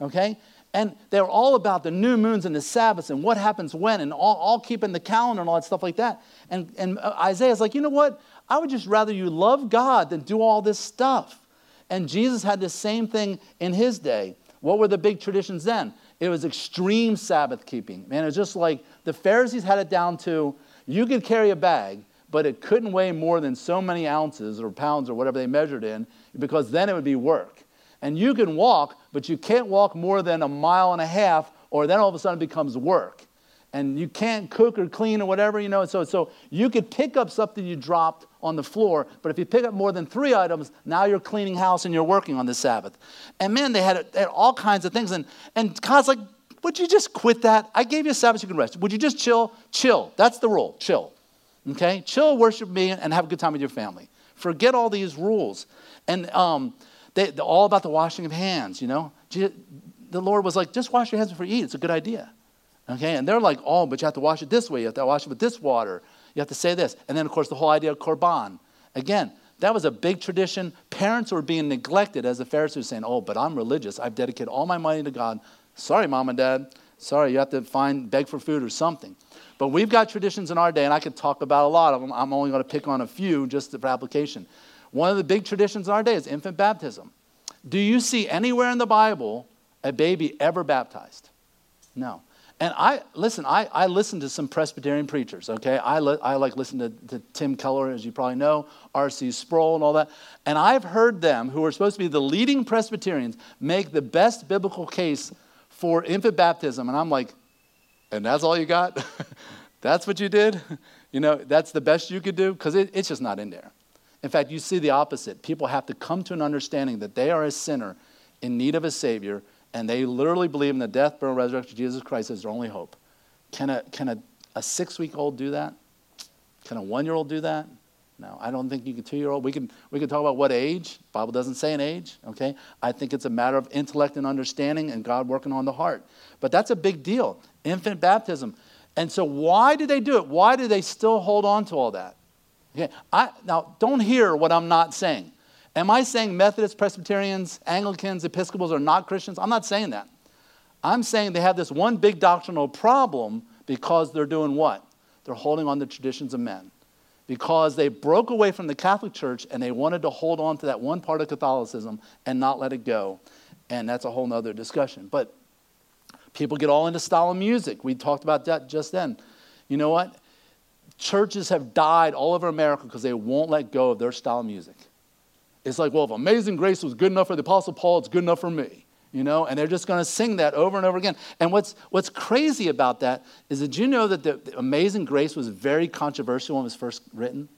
Okay? And they're all about the new moons and the Sabbaths and what happens when and all, all keeping the calendar and all that stuff like that. And, and uh, Isaiah's like, you know what? I would just rather you love God than do all this stuff. And Jesus had the same thing in his day. What were the big traditions then? It was extreme Sabbath keeping. Man, it was just like the Pharisees had it down to you could carry a bag, but it couldn't weigh more than so many ounces or pounds or whatever they measured in, because then it would be work. And you can walk, but you can't walk more than a mile and a half, or then all of a sudden it becomes work. And you can't cook or clean or whatever, you know. So, so you could pick up something you dropped on the floor, but if you pick up more than three items, now you're cleaning house and you're working on the Sabbath. And man, they had, they had all kinds of things. And, and God's like, would you just quit that? I gave you a Sabbath, you can rest. Would you just chill? Chill. That's the rule. Chill. Okay? Chill, worship me, and have a good time with your family. Forget all these rules. And um, they, all about the washing of hands, you know? The Lord was like, just wash your hands before you eat. It's a good idea. Okay? And they're like, oh, but you have to wash it this way. You have to wash it with this water. You have to say this. And then, of course, the whole idea of korban. Again, that was a big tradition. Parents were being neglected as the Pharisees were saying, oh, but I'm religious. I've dedicated all my money to God. Sorry, mom and dad. Sorry, you have to find, beg for food or something. But we've got traditions in our day, and I could talk about a lot of them. I'm only going to pick on a few just for application. One of the big traditions in our day is infant baptism. Do you see anywhere in the Bible a baby ever baptized? No. And I, listen, I, I listen to some Presbyterian preachers, okay? I, li- I like listen to, to Tim Keller, as you probably know, R.C. Sproul, and all that. And I've heard them, who are supposed to be the leading Presbyterians, make the best biblical case for infant baptism. And I'm like, and that's all you got? [laughs] that's what you did? [laughs] You know, that's the best you could do? Because it, it's just not in there. In fact, you see the opposite. People have to come to an understanding that they are a sinner in need of a Savior, and they literally believe in the death, burial, resurrection of Jesus Christ as their only hope. Can a, can a, a six week old do that? Can a one year old do that? No, I don't think you can two year old. We can, we can talk about what age. Bible doesn't say an age, okay? I think it's a matter of intellect and understanding and God working on the heart. But that's a big deal. Infant baptism. And so why do they do it? Why do they still hold on to all that? Okay, I, now don't hear what I'm not saying. Am I saying Methodists, Presbyterians, Anglicans, Episcopals are not Christians? I'm not saying that. I'm saying they have this one big doctrinal problem because they're doing what? They're holding on to traditions of men because they broke away from the Catholic Church and they wanted to hold on to that one part of Catholicism and not let it go. And that's a whole other discussion. But people get all into style of music. We talked about that just then. You know what? Churches have died all over America because they won't let go of their style of music. It's like, well, if Amazing Grace was good enough for the Apostle Paul, it's good enough for me you know, and they're just going to sing that over and over again. And what's, what's crazy about that is that you know that the, the Amazing Grace was very controversial when it was first written?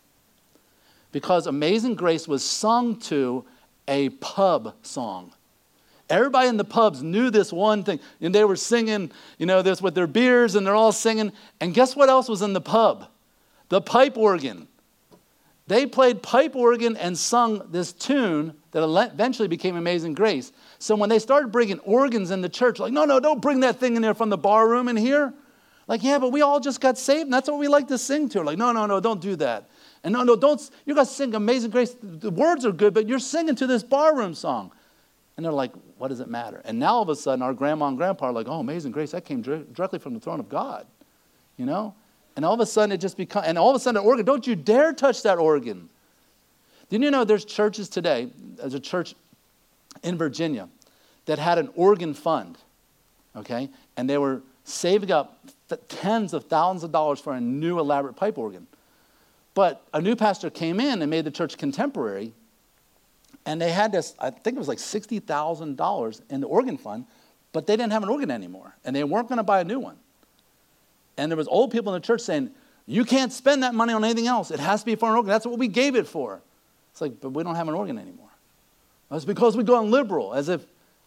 Because Amazing Grace was sung to a pub song. Everybody in the pubs knew this one thing, and they were singing, you know, this with their beers, and they're all singing. And guess what else was in the pub? The pipe organ. They played pipe organ and sung this tune that eventually became Amazing Grace. So when they started bringing organs in the church, like, no, no, don't bring that thing in there from the bar room in here. Like, yeah, but we all just got saved, and that's what we like to sing to. Like, no, no, no, don't do that. And no, no, don't, you guys sing Amazing Grace. The words are good, but you're singing to this barroom song. And they're like, what does it matter? And now all of a sudden, our grandma and grandpa are like, oh, Amazing Grace, that came directly from the throne of God. You know? And all of a sudden, it just becomes, and all of a sudden, the organ, don't you dare touch that organ. Didn't you know there's churches today, there's a church in Virginia that had an organ fund, okay? And they were saving up tens of thousands of dollars for a new elaborate pipe organ. But a new pastor came in and made the church contemporary, and they had this, I think it was like $60,000 in the organ fund, but they didn't have an organ anymore, and they weren't going to buy a new one. And there was old people in the church saying, you can't spend that money on anything else. It has to be for an organ. That's what we gave it for. It's like, but we don't have an organ anymore. That's because we go on liberal, as if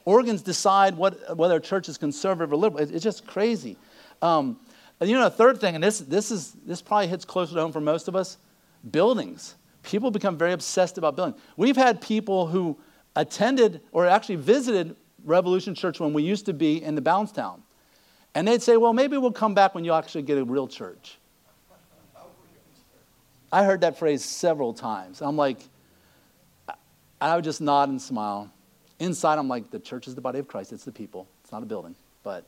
organs decide what, whether a church is conservative or liberal. It's just crazy. Um, and you know, a third thing, and this, this, is, this probably hits closer to home for most of us buildings. People become very obsessed about buildings. We've had people who attended or actually visited Revolution Church when we used to be in the Blountstown. And they'd say, well, maybe we'll come back when you actually get a real church. I heard that phrase several times. I'm like, I would just nod and smile. Inside, I'm like, the church is the body of Christ, it's the people. It's not a building, but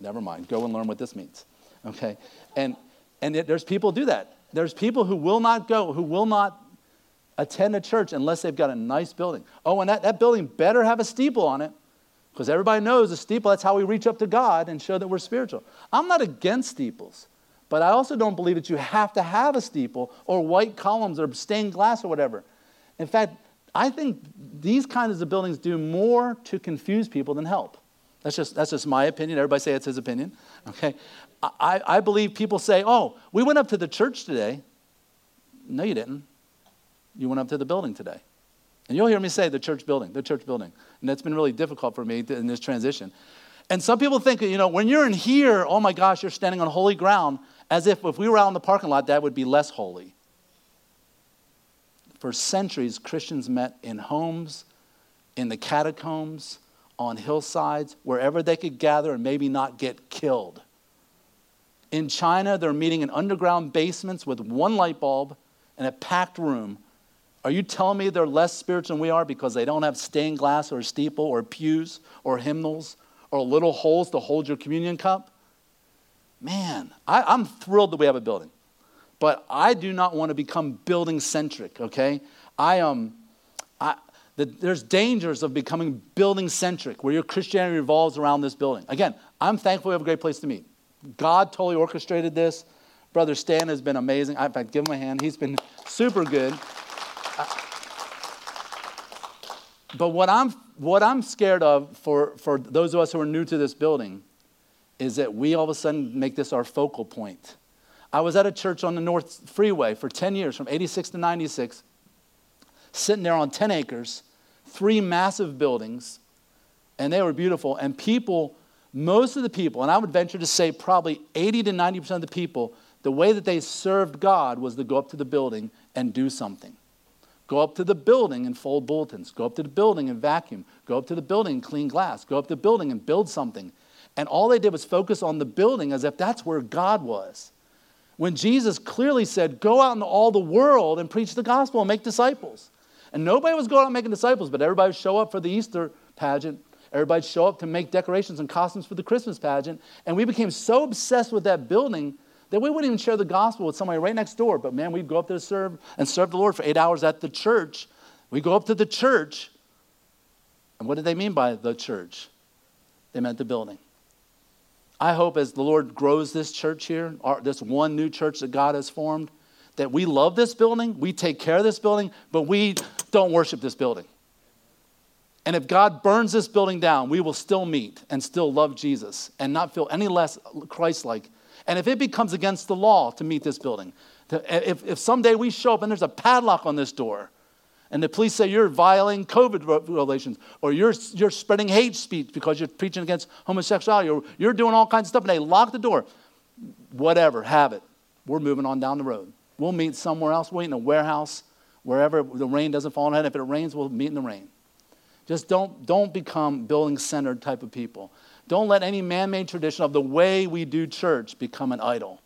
never mind. Go and learn what this means. Okay? And, and it, there's people do that. There's people who will not go, who will not attend a church unless they've got a nice building. Oh, and that, that building better have a steeple on it because everybody knows a steeple, that's how we reach up to God and show that we're spiritual. I'm not against steeples, but I also don't believe that you have to have a steeple or white columns or stained glass or whatever. In fact, I think these kinds of buildings do more to confuse people than help. That's just, that's just my opinion. Everybody say it's his opinion. Okay? I, I believe people say, oh, we went up to the church today. No, you didn't. You went up to the building today. And you'll hear me say the church building, the church building. And that's been really difficult for me in this transition. And some people think, you know, when you're in here, oh my gosh, you're standing on holy ground, as if if we were out in the parking lot, that would be less holy. For centuries, Christians met in homes, in the catacombs, on hillsides, wherever they could gather and maybe not get killed. In China, they're meeting in underground basements with one light bulb and a packed room are you telling me they're less spiritual than we are because they don't have stained glass or steeple or pews or hymnals or little holes to hold your communion cup? Man, I, am thrilled that we have a building. But I do not want to become building centric, okay? I am. Um, I, the, there's dangers of becoming building centric, where your Christianity revolves around this building. Again, I'm thankful we have a great place to meet. God totally orchestrated this. Brother Stan has been amazing. In fact, give him a hand. He's been super good but what I'm, what I'm scared of for, for those of us who are new to this building is that we all of a sudden make this our focal point. I was at a church on the North Freeway for 10 years, from 86 to 96, sitting there on 10 acres, three massive buildings, and they were beautiful. And people, most of the people, and I would venture to say probably 80 to 90% of the people, the way that they served God was to go up to the building and do something. Go up to the building and fold bulletins. Go up to the building and vacuum. Go up to the building and clean glass. Go up to the building and build something. And all they did was focus on the building as if that's where God was. When Jesus clearly said, Go out into all the world and preach the gospel and make disciples. And nobody was going out making disciples, but everybody would show up for the Easter pageant. Everybody would show up to make decorations and costumes for the Christmas pageant. And we became so obsessed with that building that we wouldn't even share the gospel with somebody right next door. But man, we'd go up there to serve and serve the Lord for eight hours at the church. We go up to the church. And what did they mean by the church? They meant the building. I hope as the Lord grows this church here, our, this one new church that God has formed, that we love this building, we take care of this building, but we don't worship this building. And if God burns this building down, we will still meet and still love Jesus and not feel any less Christ like and if it becomes against the law to meet this building, if, if someday we show up and there's a padlock on this door, and the police say you're violating COVID regulations, or you're, you're spreading hate speech because you're preaching against homosexuality, or you're doing all kinds of stuff, and they lock the door, whatever, have it. We're moving on down the road. We'll meet somewhere else. We'll meet in a warehouse, wherever the rain doesn't fall on it. If it rains, we'll meet in the rain. Just don't, don't become building centered type of people. Don't let any man made tradition of the way we do church become an idol.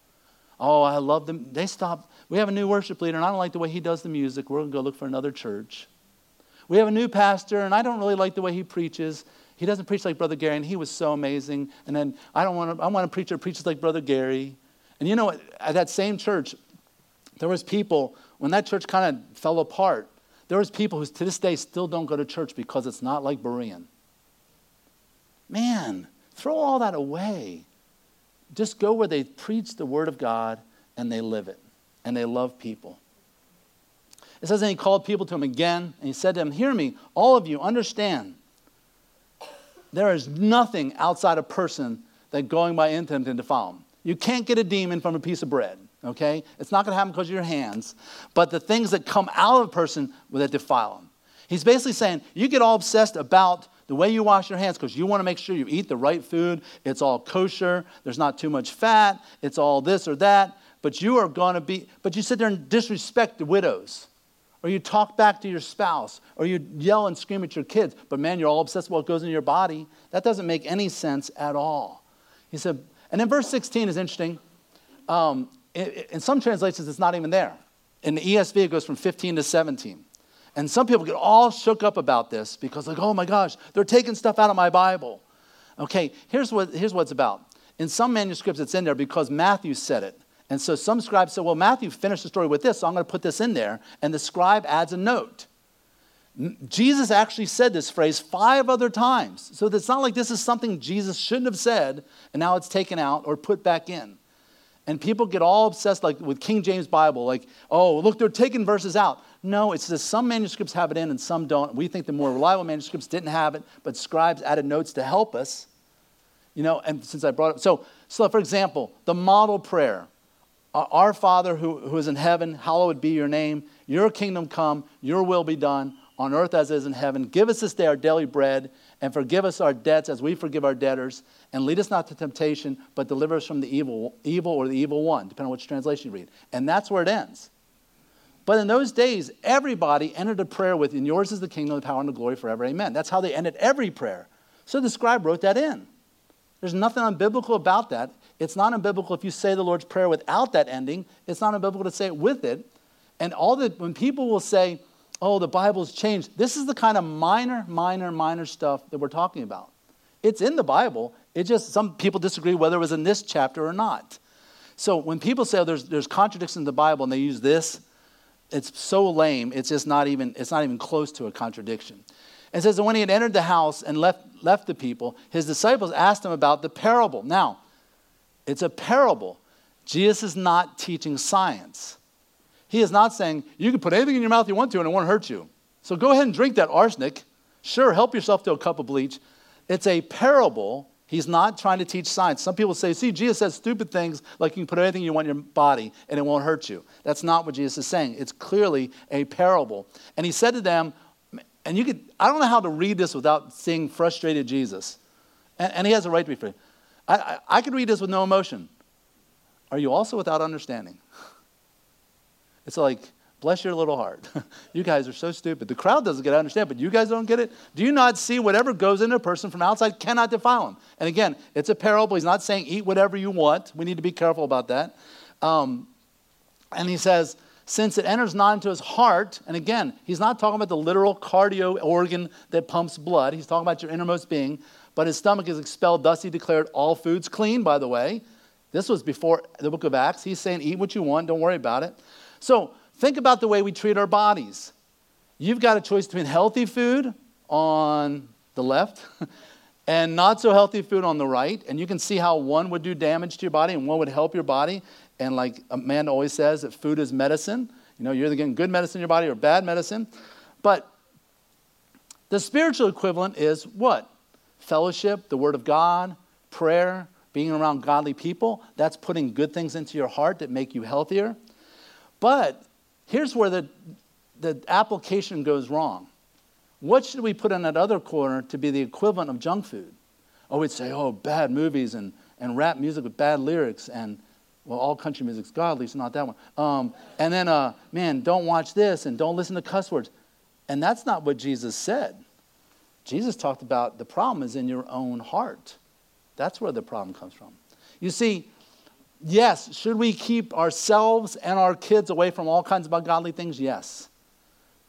Oh, I love them. They stop. We have a new worship leader, and I don't like the way he does the music. We're going to go look for another church. We have a new pastor, and I don't really like the way he preaches. He doesn't preach like Brother Gary, and he was so amazing. And then I don't want to, I want a preacher preaches like Brother Gary. And you know, at that same church, there was people, when that church kind of fell apart, there was people who to this day still don't go to church because it's not like Berean. Man, throw all that away. Just go where they preach the word of God and they live it and they love people. It says, and he called people to him again, and he said to them, Hear me, all of you, understand. There is nothing outside a person that going by into him can defile him. You can't get a demon from a piece of bread, okay? It's not going to happen because of your hands. But the things that come out of a person that defile him. He's basically saying, You get all obsessed about the way you wash your hands because you want to make sure you eat the right food. It's all kosher. There's not too much fat. It's all this or that. But you are going to be, but you sit there and disrespect the widows. Or you talk back to your spouse. Or you yell and scream at your kids. But man, you're all obsessed with what goes in your body. That doesn't make any sense at all. He said, and then verse 16 is interesting. Um, in some translations, it's not even there. In the ESV, it goes from 15 to 17. And some people get all shook up about this because, like, oh my gosh, they're taking stuff out of my Bible. Okay, here's what, here's what it's about. In some manuscripts, it's in there because Matthew said it. And so some scribes said, well, Matthew finished the story with this, so I'm going to put this in there. And the scribe adds a note. Jesus actually said this phrase five other times. So it's not like this is something Jesus shouldn't have said and now it's taken out or put back in. And people get all obsessed, like with King James Bible, like, oh, look, they're taking verses out. No, it's just some manuscripts have it in and some don't. We think the more reliable manuscripts didn't have it, but scribes added notes to help us. You know, and since I brought it, so, so for example, the model prayer Our Father who, who is in heaven, hallowed be your name. Your kingdom come, your will be done on earth as it is in heaven. Give us this day our daily bread, and forgive us our debts as we forgive our debtors. And lead us not to temptation, but deliver us from the evil, evil or the evil one, depending on which translation you read. And that's where it ends. But in those days, everybody entered a prayer with, And yours is the kingdom, the power, and the glory forever. Amen. That's how they ended every prayer. So the scribe wrote that in. There's nothing unbiblical about that. It's not unbiblical if you say the Lord's Prayer without that ending. It's not unbiblical to say it with it. And all that, when people will say, oh, the Bible's changed. This is the kind of minor, minor, minor stuff that we're talking about. It's in the Bible. It just, some people disagree whether it was in this chapter or not. So when people say oh, there's, there's contradictions in the Bible and they use this, it's so lame, it's just not even, it's not even close to a contradiction. It says that when he had entered the house and left, left the people, his disciples asked him about the parable. Now, it's a parable. Jesus is not teaching science. He is not saying, you can put anything in your mouth you want to and it won't hurt you. So go ahead and drink that arsenic. Sure, help yourself to a cup of bleach. It's a parable. He's not trying to teach science. Some people say, see, Jesus says stupid things like you can put anything you want in your body and it won't hurt you. That's not what Jesus is saying. It's clearly a parable. And he said to them, and you could, I don't know how to read this without seeing frustrated Jesus. And, and he has a right to be frustrated. I, I, I could read this with no emotion. Are you also without understanding? [laughs] It's like, bless your little heart. [laughs] you guys are so stupid. The crowd doesn't get it, I understand, but you guys don't get it? Do you not see whatever goes into a person from outside cannot defile him? And again, it's a parable. He's not saying eat whatever you want. We need to be careful about that. Um, and he says, since it enters not into his heart, and again, he's not talking about the literal cardio organ that pumps blood. He's talking about your innermost being. But his stomach is expelled, thus he declared all foods clean, by the way. This was before the book of Acts. He's saying, eat what you want, don't worry about it. So think about the way we treat our bodies. You've got a choice between healthy food on the left [laughs] and not so healthy food on the right. And you can see how one would do damage to your body and one would help your body. And like Amanda always says, that food is medicine. You know, you're either getting good medicine in your body or bad medicine. But the spiritual equivalent is what? Fellowship, the Word of God, prayer, being around godly people. That's putting good things into your heart that make you healthier. But here's where the, the application goes wrong. What should we put in that other corner to be the equivalent of junk food? Oh, we'd say, oh, bad movies and, and rap music with bad lyrics and, well, all country music's godly, so not that one. Um, and then, uh, man, don't watch this and don't listen to cuss words. And that's not what Jesus said. Jesus talked about the problem is in your own heart. That's where the problem comes from. You see, Yes. Should we keep ourselves and our kids away from all kinds of ungodly things? Yes.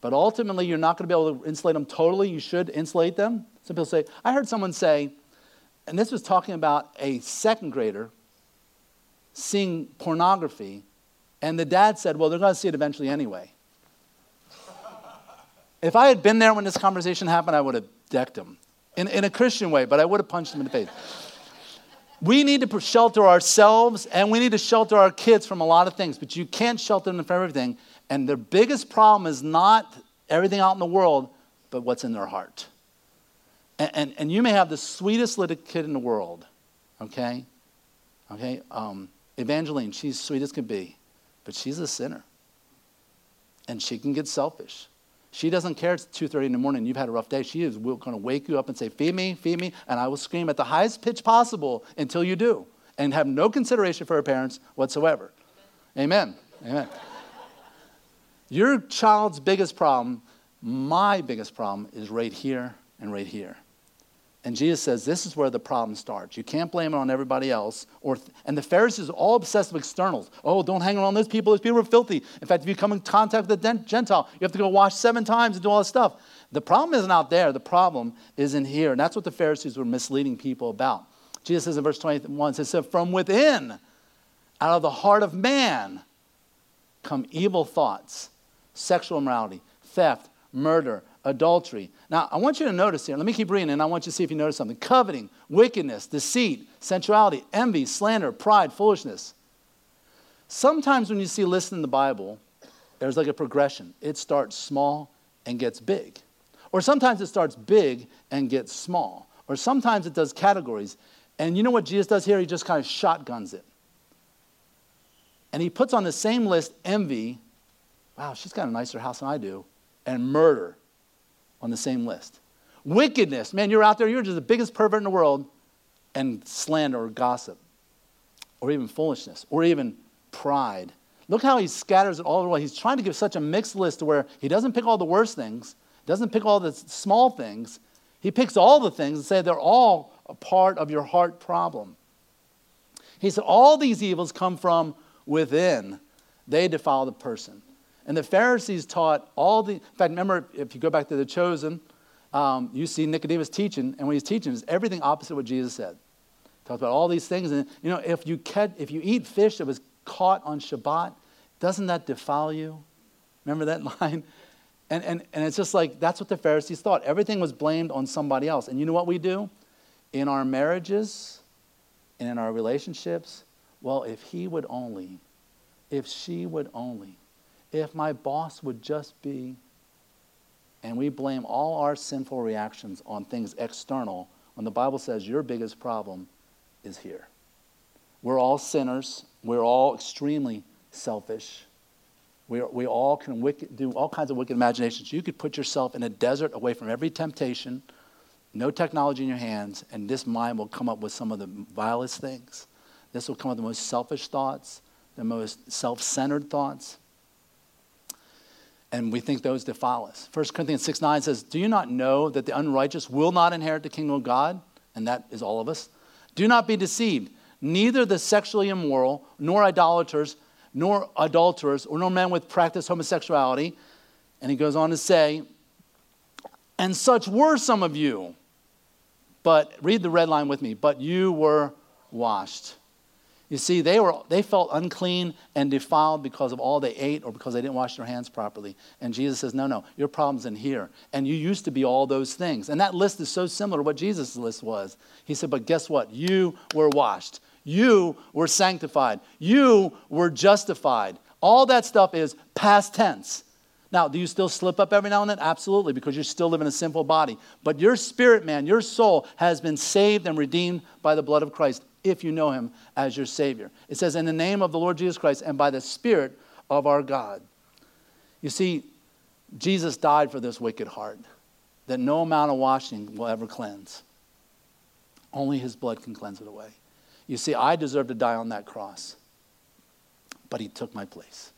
But ultimately, you're not going to be able to insulate them totally. You should insulate them. Some people say, I heard someone say, and this was talking about a second grader seeing pornography, and the dad said, Well, they're going to see it eventually anyway. if I had been there when this conversation happened, I would have decked him in, in a Christian way, but I would have punched him in the face we need to shelter ourselves and we need to shelter our kids from a lot of things, but you can't shelter them from everything. And their biggest problem is not everything out in the world, but what's in their heart. And, and, and you may have the sweetest little kid in the world, okay? Okay? Um, Evangeline, she's sweet as can be, but she's a sinner. And she can get selfish. She doesn't care it's 2.30 in the morning you've had a rough day. She is going to wake you up and say, feed me, feed me, and I will scream at the highest pitch possible until you do and have no consideration for her parents whatsoever. Amen. Amen. Your child's biggest problem, my biggest problem, is right here and right here. And Jesus says this is where the problem starts. You can't blame it on everybody else. Or and the Pharisees are all obsessed with externals. Oh, don't hang around those people. Those people are filthy. In fact, if you come in contact with a Gentile, you have to go wash seven times and do all this stuff. The problem isn't out there. The problem is in here. And that's what the Pharisees were misleading people about. Jesus says in verse 21, says, so from within, out of the heart of man, come evil thoughts, sexual immorality, theft, murder, adultery. Now, I want you to notice here, let me keep reading, and I want you to see if you notice something coveting, wickedness, deceit, sensuality, envy, slander, pride, foolishness. Sometimes when you see lists in the Bible, there's like a progression. It starts small and gets big. Or sometimes it starts big and gets small. Or sometimes it does categories. And you know what Jesus does here? He just kind of shotguns it. And he puts on the same list envy. Wow, she's got a nicer house than I do. And murder on the same list. Wickedness, man, you're out there, you're just the biggest pervert in the world, and slander or gossip, or even foolishness, or even pride. Look how he scatters it all way. He's trying to give such a mixed list to where he doesn't pick all the worst things, doesn't pick all the small things. He picks all the things and say they're all a part of your heart problem. He said all these evils come from within. They defile the person. And the Pharisees taught all the, in fact, remember, if you go back to the chosen, um, you see Nicodemus teaching, and when he's teaching, it's everything opposite what Jesus said. He talks about all these things, and you know, if you, catch, if you eat fish that was caught on Shabbat, doesn't that defile you? Remember that [laughs] line? And, and, and it's just like, that's what the Pharisees thought. Everything was blamed on somebody else. And you know what we do? In our marriages and in our relationships, well, if he would only, if she would only, if my boss would just be, and we blame all our sinful reactions on things external, when the Bible says your biggest problem is here. We're all sinners. We're all extremely selfish. We, we all can wicked, do all kinds of wicked imaginations. You could put yourself in a desert away from every temptation, no technology in your hands, and this mind will come up with some of the vilest things. This will come up with the most selfish thoughts, the most self centered thoughts and we think those defile us. 1 Corinthians 6 9 says, Do you not know that the unrighteous will not inherit the kingdom of God? And that is all of us. Do not be deceived. Neither the sexually immoral, nor idolaters, nor adulterers, or nor men with practiced homosexuality. And he goes on to say, And such were some of you. But read the red line with me. But you were washed you see, they, were, they felt unclean and defiled because of all they ate or because they didn't wash their hands properly. And Jesus says, No, no, your problem's in here. And you used to be all those things. And that list is so similar to what Jesus' list was. He said, But guess what? You were washed, you were sanctified, you were justified. All that stuff is past tense. Now, do you still slip up every now and then? Absolutely, because you're still living in a sinful body. But your spirit, man, your soul has been saved and redeemed by the blood of Christ if you know him as your Savior. It says, in the name of the Lord Jesus Christ and by the Spirit of our God. You see, Jesus died for this wicked heart that no amount of washing will ever cleanse. Only his blood can cleanse it away. You see, I deserve to die on that cross, but he took my place.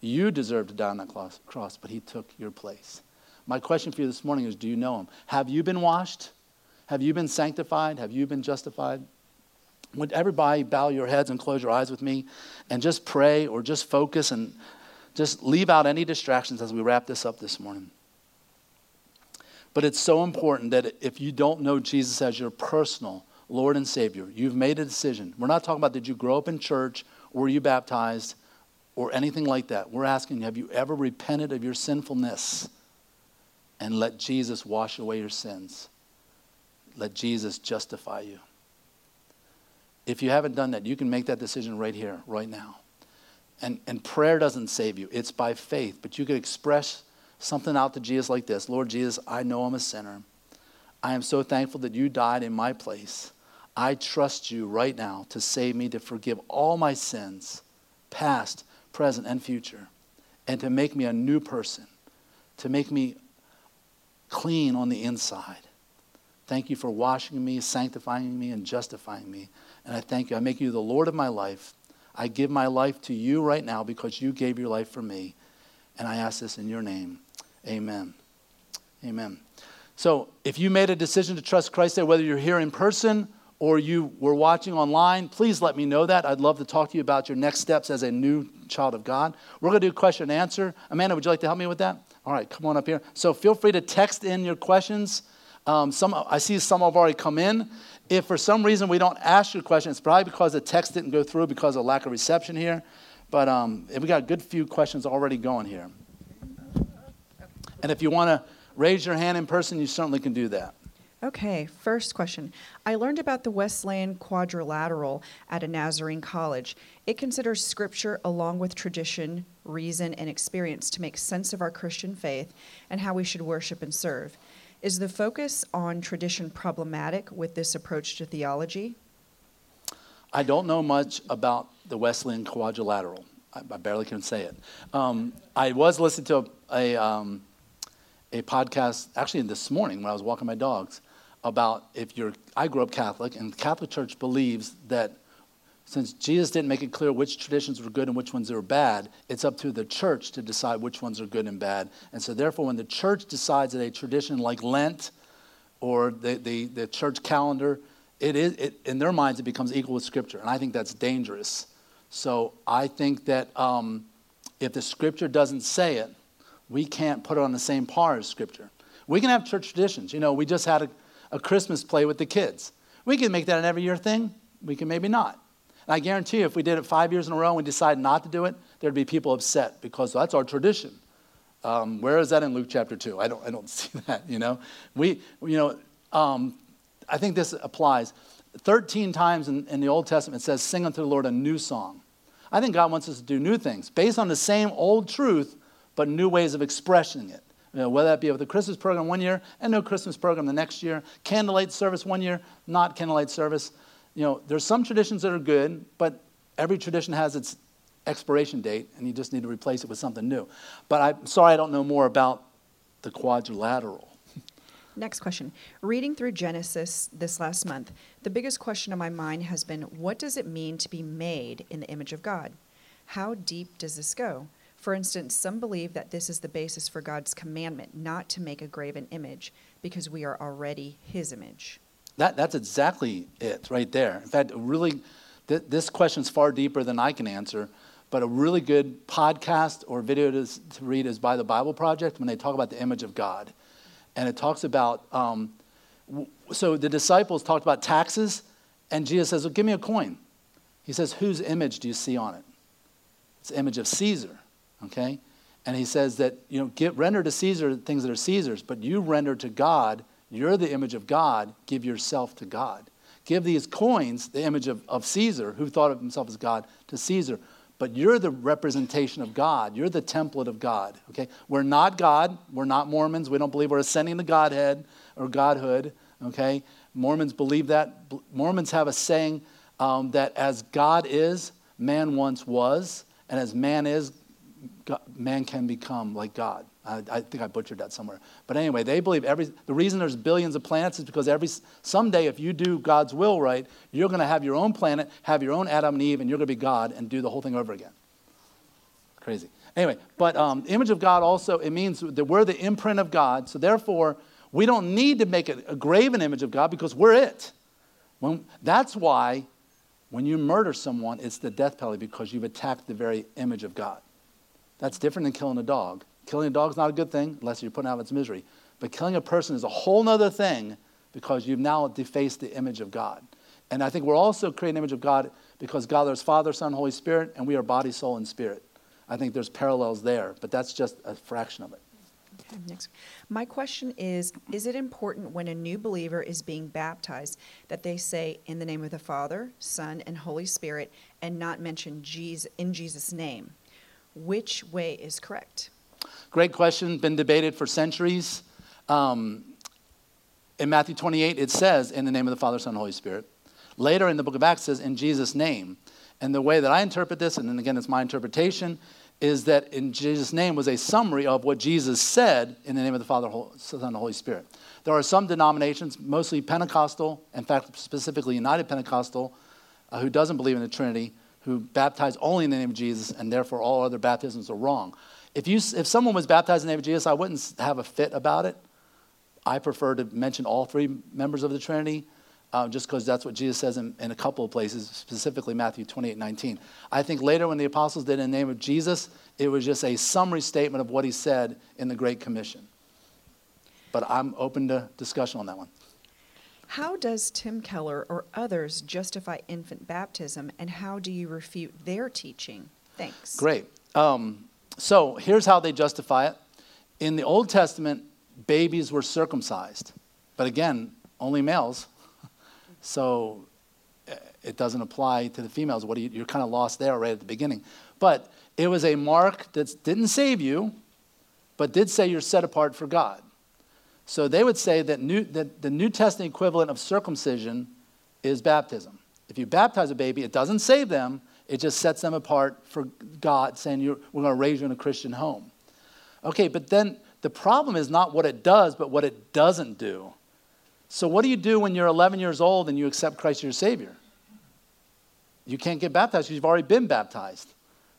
You deserve to die on that cross, but he took your place. My question for you this morning is do you know him? Have you been washed? Have you been sanctified? Have you been justified? Would everybody bow your heads and close your eyes with me and just pray or just focus and just leave out any distractions as we wrap this up this morning? But it's so important that if you don't know Jesus as your personal Lord and Savior, you've made a decision. We're not talking about did you grow up in church were you baptized or anything like that. We're asking, have you ever repented of your sinfulness and let Jesus wash away your sins? Let Jesus justify you. If you haven't done that, you can make that decision right here, right now. And, and prayer doesn't save you, it's by faith. But you could express something out to Jesus like this Lord Jesus, I know I'm a sinner. I am so thankful that you died in my place. I trust you right now to save me, to forgive all my sins, past, present, and future, and to make me a new person, to make me clean on the inside. Thank you for washing me, sanctifying me, and justifying me. And I thank you. I make you the Lord of my life. I give my life to you right now because you gave your life for me. And I ask this in your name. Amen. Amen. So if you made a decision to trust Christ there, whether you're here in person or you were watching online, please let me know that. I'd love to talk to you about your next steps as a new child of God. We're going to do question and answer. Amanda, would you like to help me with that? All right, come on up here. So feel free to text in your questions. Um, some, I see some have already come in. If for some reason we don't ask your question, it's probably because the text didn't go through because of lack of reception here. But um, we got a good few questions already going here. And if you want to raise your hand in person, you certainly can do that. Okay, first question. I learned about the Wesleyan quadrilateral at a Nazarene college. It considers scripture along with tradition, reason, and experience to make sense of our Christian faith and how we should worship and serve. Is the focus on tradition problematic with this approach to theology? I don't know much about the Wesleyan quadrilateral. I, I barely can say it. Um, I was listening to a, a, um, a podcast actually this morning when I was walking my dogs about if you're, I grew up Catholic, and the Catholic Church believes that since Jesus didn't make it clear which traditions were good and which ones were bad, it's up to the church to decide which ones are good and bad. And so, therefore, when the church decides that a tradition like Lent or the, the, the church calendar, it is, it, in their minds, it becomes equal with Scripture. And I think that's dangerous. So, I think that um, if the Scripture doesn't say it, we can't put it on the same par as Scripture. We can have church traditions. You know, we just had a a Christmas play with the kids. We can make that an every year thing. We can maybe not. And I guarantee you, if we did it five years in a row and we decided not to do it, there'd be people upset because that's our tradition. Um, where is that in Luke chapter 2? I don't, I don't [laughs] see that, you know. We, you know, um, I think this applies. 13 times in, in the Old Testament it says, sing unto the Lord a new song. I think God wants us to do new things based on the same old truth, but new ways of expressing it. You know, whether that be with a Christmas program one year and no Christmas program the next year, candlelight service one year, not candlelight service. You know, there's some traditions that are good, but every tradition has its expiration date, and you just need to replace it with something new. But I'm sorry I don't know more about the quadrilateral. Next question. Reading through Genesis this last month, the biggest question in my mind has been what does it mean to be made in the image of God? How deep does this go? For instance, some believe that this is the basis for God's commandment not to make a graven image because we are already his image. That, that's exactly it right there. In fact, really, th- this question is far deeper than I can answer, but a really good podcast or video to, to, read is by the Bible Project when they talk about the image of God. And it talks about, um, w- so the disciples talked about taxes, and Jesus says, well, Give me a coin. He says, Whose image do you see on it? It's the image of Caesar okay? And he says that, you know, get, render to Caesar things that are Caesar's, but you render to God, you're the image of God, give yourself to God. Give these coins, the image of, of Caesar, who thought of himself as God, to Caesar. But you're the representation of God. You're the template of God. Okay? We're not God. We're not Mormons. We don't believe we're ascending to Godhead or Godhood. Okay? Mormons believe that. Mormons have a saying um, that as God is, man once was, and as man is, God, man can become like God. I, I, think I butchered that somewhere. But anyway, they believe every, the reason there's billions of planets is because every, someday, if you do God's will right, you're going to have your own planet, have your own Adam and Eve, and you're going to be God and do the whole thing over again. Crazy. Anyway, but um, image of God also, it means that we're the imprint of God. So therefore, we don't need to make a, a graven image of God because we're it. When, that's why when you murder someone, it's the death penalty because you've attacked the very image of God. That's different than killing a dog. Killing a dog is not a good thing unless you're putting out its misery. But killing a person is a whole other thing because you've now defaced the image of God. And I think we're also creating an image of God because God is Father, Son, Holy Spirit, and we are body, soul, and spirit. I think there's parallels there, but that's just a fraction of it. Next. My question is Is it important when a new believer is being baptized that they say, in the name of the Father, Son, and Holy Spirit, and not mention Jesus, in Jesus' name? Which way is correct? Great question, been debated for centuries. Um, in Matthew 28, it says, in the name of the Father, Son, and Holy Spirit. Later in the book of Acts, says, in Jesus' name. And the way that I interpret this, and then again, it's my interpretation, is that in Jesus' name was a summary of what Jesus said in the name of the Father, Son, and Holy Spirit. There are some denominations, mostly Pentecostal, in fact, specifically United Pentecostal, uh, who doesn't believe in the Trinity, who baptize only in the name of Jesus, and therefore all other baptisms are wrong. If, you, if someone was baptized in the name of Jesus, I wouldn't have a fit about it. I prefer to mention all three members of the Trinity, uh, just because that's what Jesus says in, in, a couple of places, specifically Matthew 28 19. I think later when the apostles did in the name of Jesus, it was just a summary statement of what he said in the Great Commission. But I'm open to discussion on that one. How does Tim Keller or others justify infant baptism, and how do you refute their teaching? Thanks. Great. Um, so here's how they justify it. In the Old Testament, babies were circumcised, but again, only males. [laughs] So eh, it doesn't apply to the females. What you, you're kind of lost there right at the beginning. But it was a mark that didn't save you, but did say you're set apart for God. So they would say that, new, that the New Testament equivalent of circumcision is baptism. If you baptize a baby, it doesn't save them, it just sets them apart for God, saying we're going to raise you in a Christian home. Okay, but then the problem is not what it does, but what it doesn't do. So, what do you do when you're 11 years old and you accept Christ as your Savior? You can't get baptized because you've already been baptized.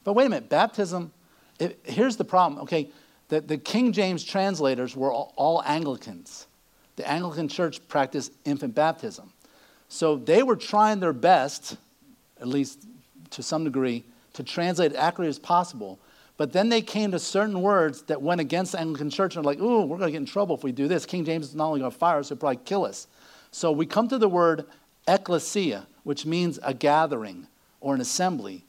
But wait a minute, baptism, it, here's the problem. Okay, the, the King James translators were all, all Anglicans. The Anglican church practiced infant baptism. So they were trying their best, at least to some degree, to translate accurately as possible. But then they came to certain words that went against the Anglican church and are like, ooh, we're going to get in trouble if we do this. King James is not only going to fire us, he'll probably kill us. So we come to the word ecclesia, which means a gathering or an assembly.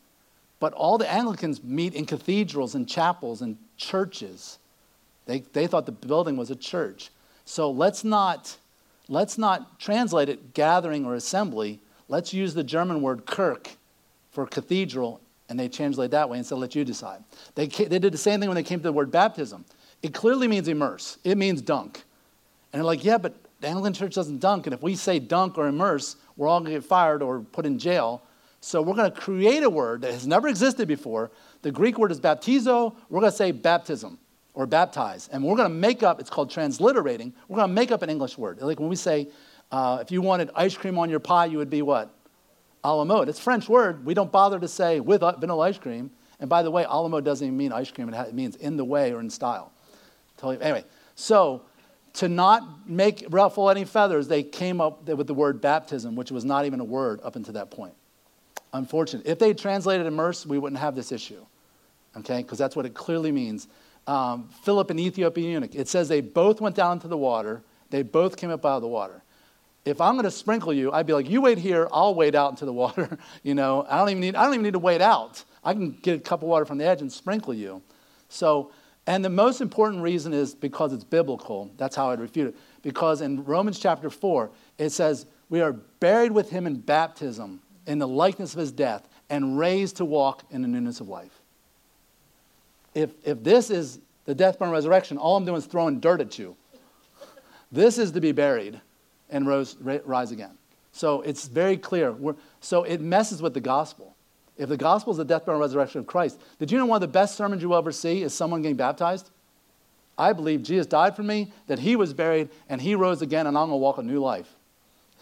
But all the Anglicans meet in cathedrals and chapels and churches. They, they thought the building was a church. So let's not, let's not translate it gathering or assembly. Let's use the German word Kirk for cathedral, and they translate that way and said, let you decide. They, they did the same thing when they came to the word baptism. It clearly means immerse, it means dunk. And they're like, yeah, but the Anglican church doesn't dunk, and if we say dunk or immerse, we're all to get fired or put in jail. So we're to create a word that has never existed before. The Greek word is baptizo. We're to say baptism or baptize. And we're going to make up, it's called transliterating, we're going to make up an English word. Like when we say, uh, if you wanted ice cream on your pie, you would be what? A la mode. It's a French word. We don't bother to say with vanilla ice cream. And by the way, a la mode doesn't even mean ice cream, it means in the way or in style. Anyway, so to not make ruffle any feathers, they came up with the word baptism, which was not even a word up until that point. Unfortunate. If they translated immerse, we wouldn't have this issue, okay? Because that's what it clearly means um, Philip and Ethiopian eunuch. It says they both went down into the water. They both came up out of the water. If I'm going to sprinkle you, I'd be like, you wait here, I'll wade out into the water. [laughs] you know, I don't even need, I don't even need to wade out. I can get a cup of water from the edge and sprinkle you. So, and the most important reason is because it's biblical. That's how I'd refute it. Because in Romans chapter 4, it says, we are buried with him in baptism in the likeness of his death and raised to walk in the newness of life if, if this is the death, burial, resurrection, all I'm doing is throwing dirt at you. This is to be buried and rose, rise again. So it's very clear. We're, so it messes with the gospel. If the gospel is the death, burial, and resurrection of Christ, did you know one of the best sermons you will ever see is someone getting baptized? I believe Jesus died for me, that he was buried, and he rose again, and I'm going to walk a new life.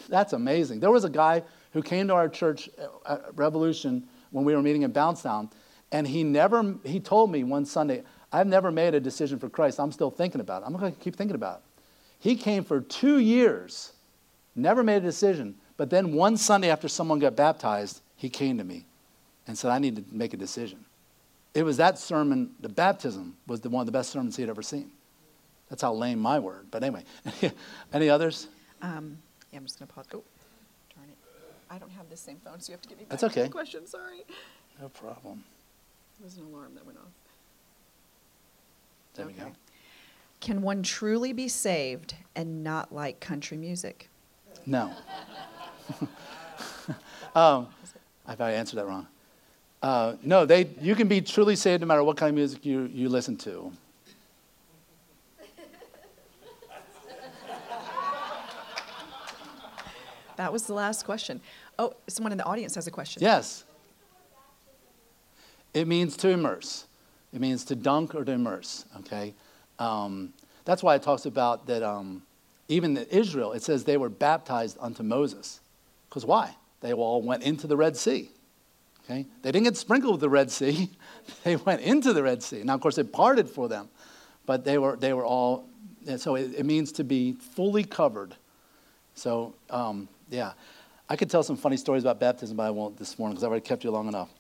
That's amazing. There was a guy who came to our church at Revolution when we were meeting in Bouncetown, and he never, he told me one Sunday, I've never made a decision for Christ. I'm still thinking about it. I'm going to keep thinking about it. He came for two years, never made a decision. But then one Sunday after someone got baptized, he came to me and said, I need to make a decision. It was that sermon, the baptism was the one of the best sermons he had ever seen. That's how lame my word. But anyway, [laughs] any others? Um, yeah, I'm just going to pause. Oh, darn it. I don't have the same phone, so you have to give me back That's okay. the question. Sorry. No problem. There was an alarm that went off. There we go. Can one truly be saved and not like country music? No. [laughs] um, I thought I answered that wrong. Uh, no, they, you can be truly saved no matter what kind of music you, you listen to. That was the last question. Oh, someone in the audience has a question. Yes. It means to immerse. It means to dunk or to immerse, okay? Um, that's why it talks about that um, even in Israel, it says they were baptized unto Moses. Because why? They all went into the Red Sea. Okay? They didn't get sprinkled with the Red Sea. [laughs] they went into the Red Sea. Now, of course, it parted for them, but they were, they were all so it, it means to be fully covered. So, um, yeah. I could tell some funny stories about baptism, but I won't this morning because I've already kept you long enough.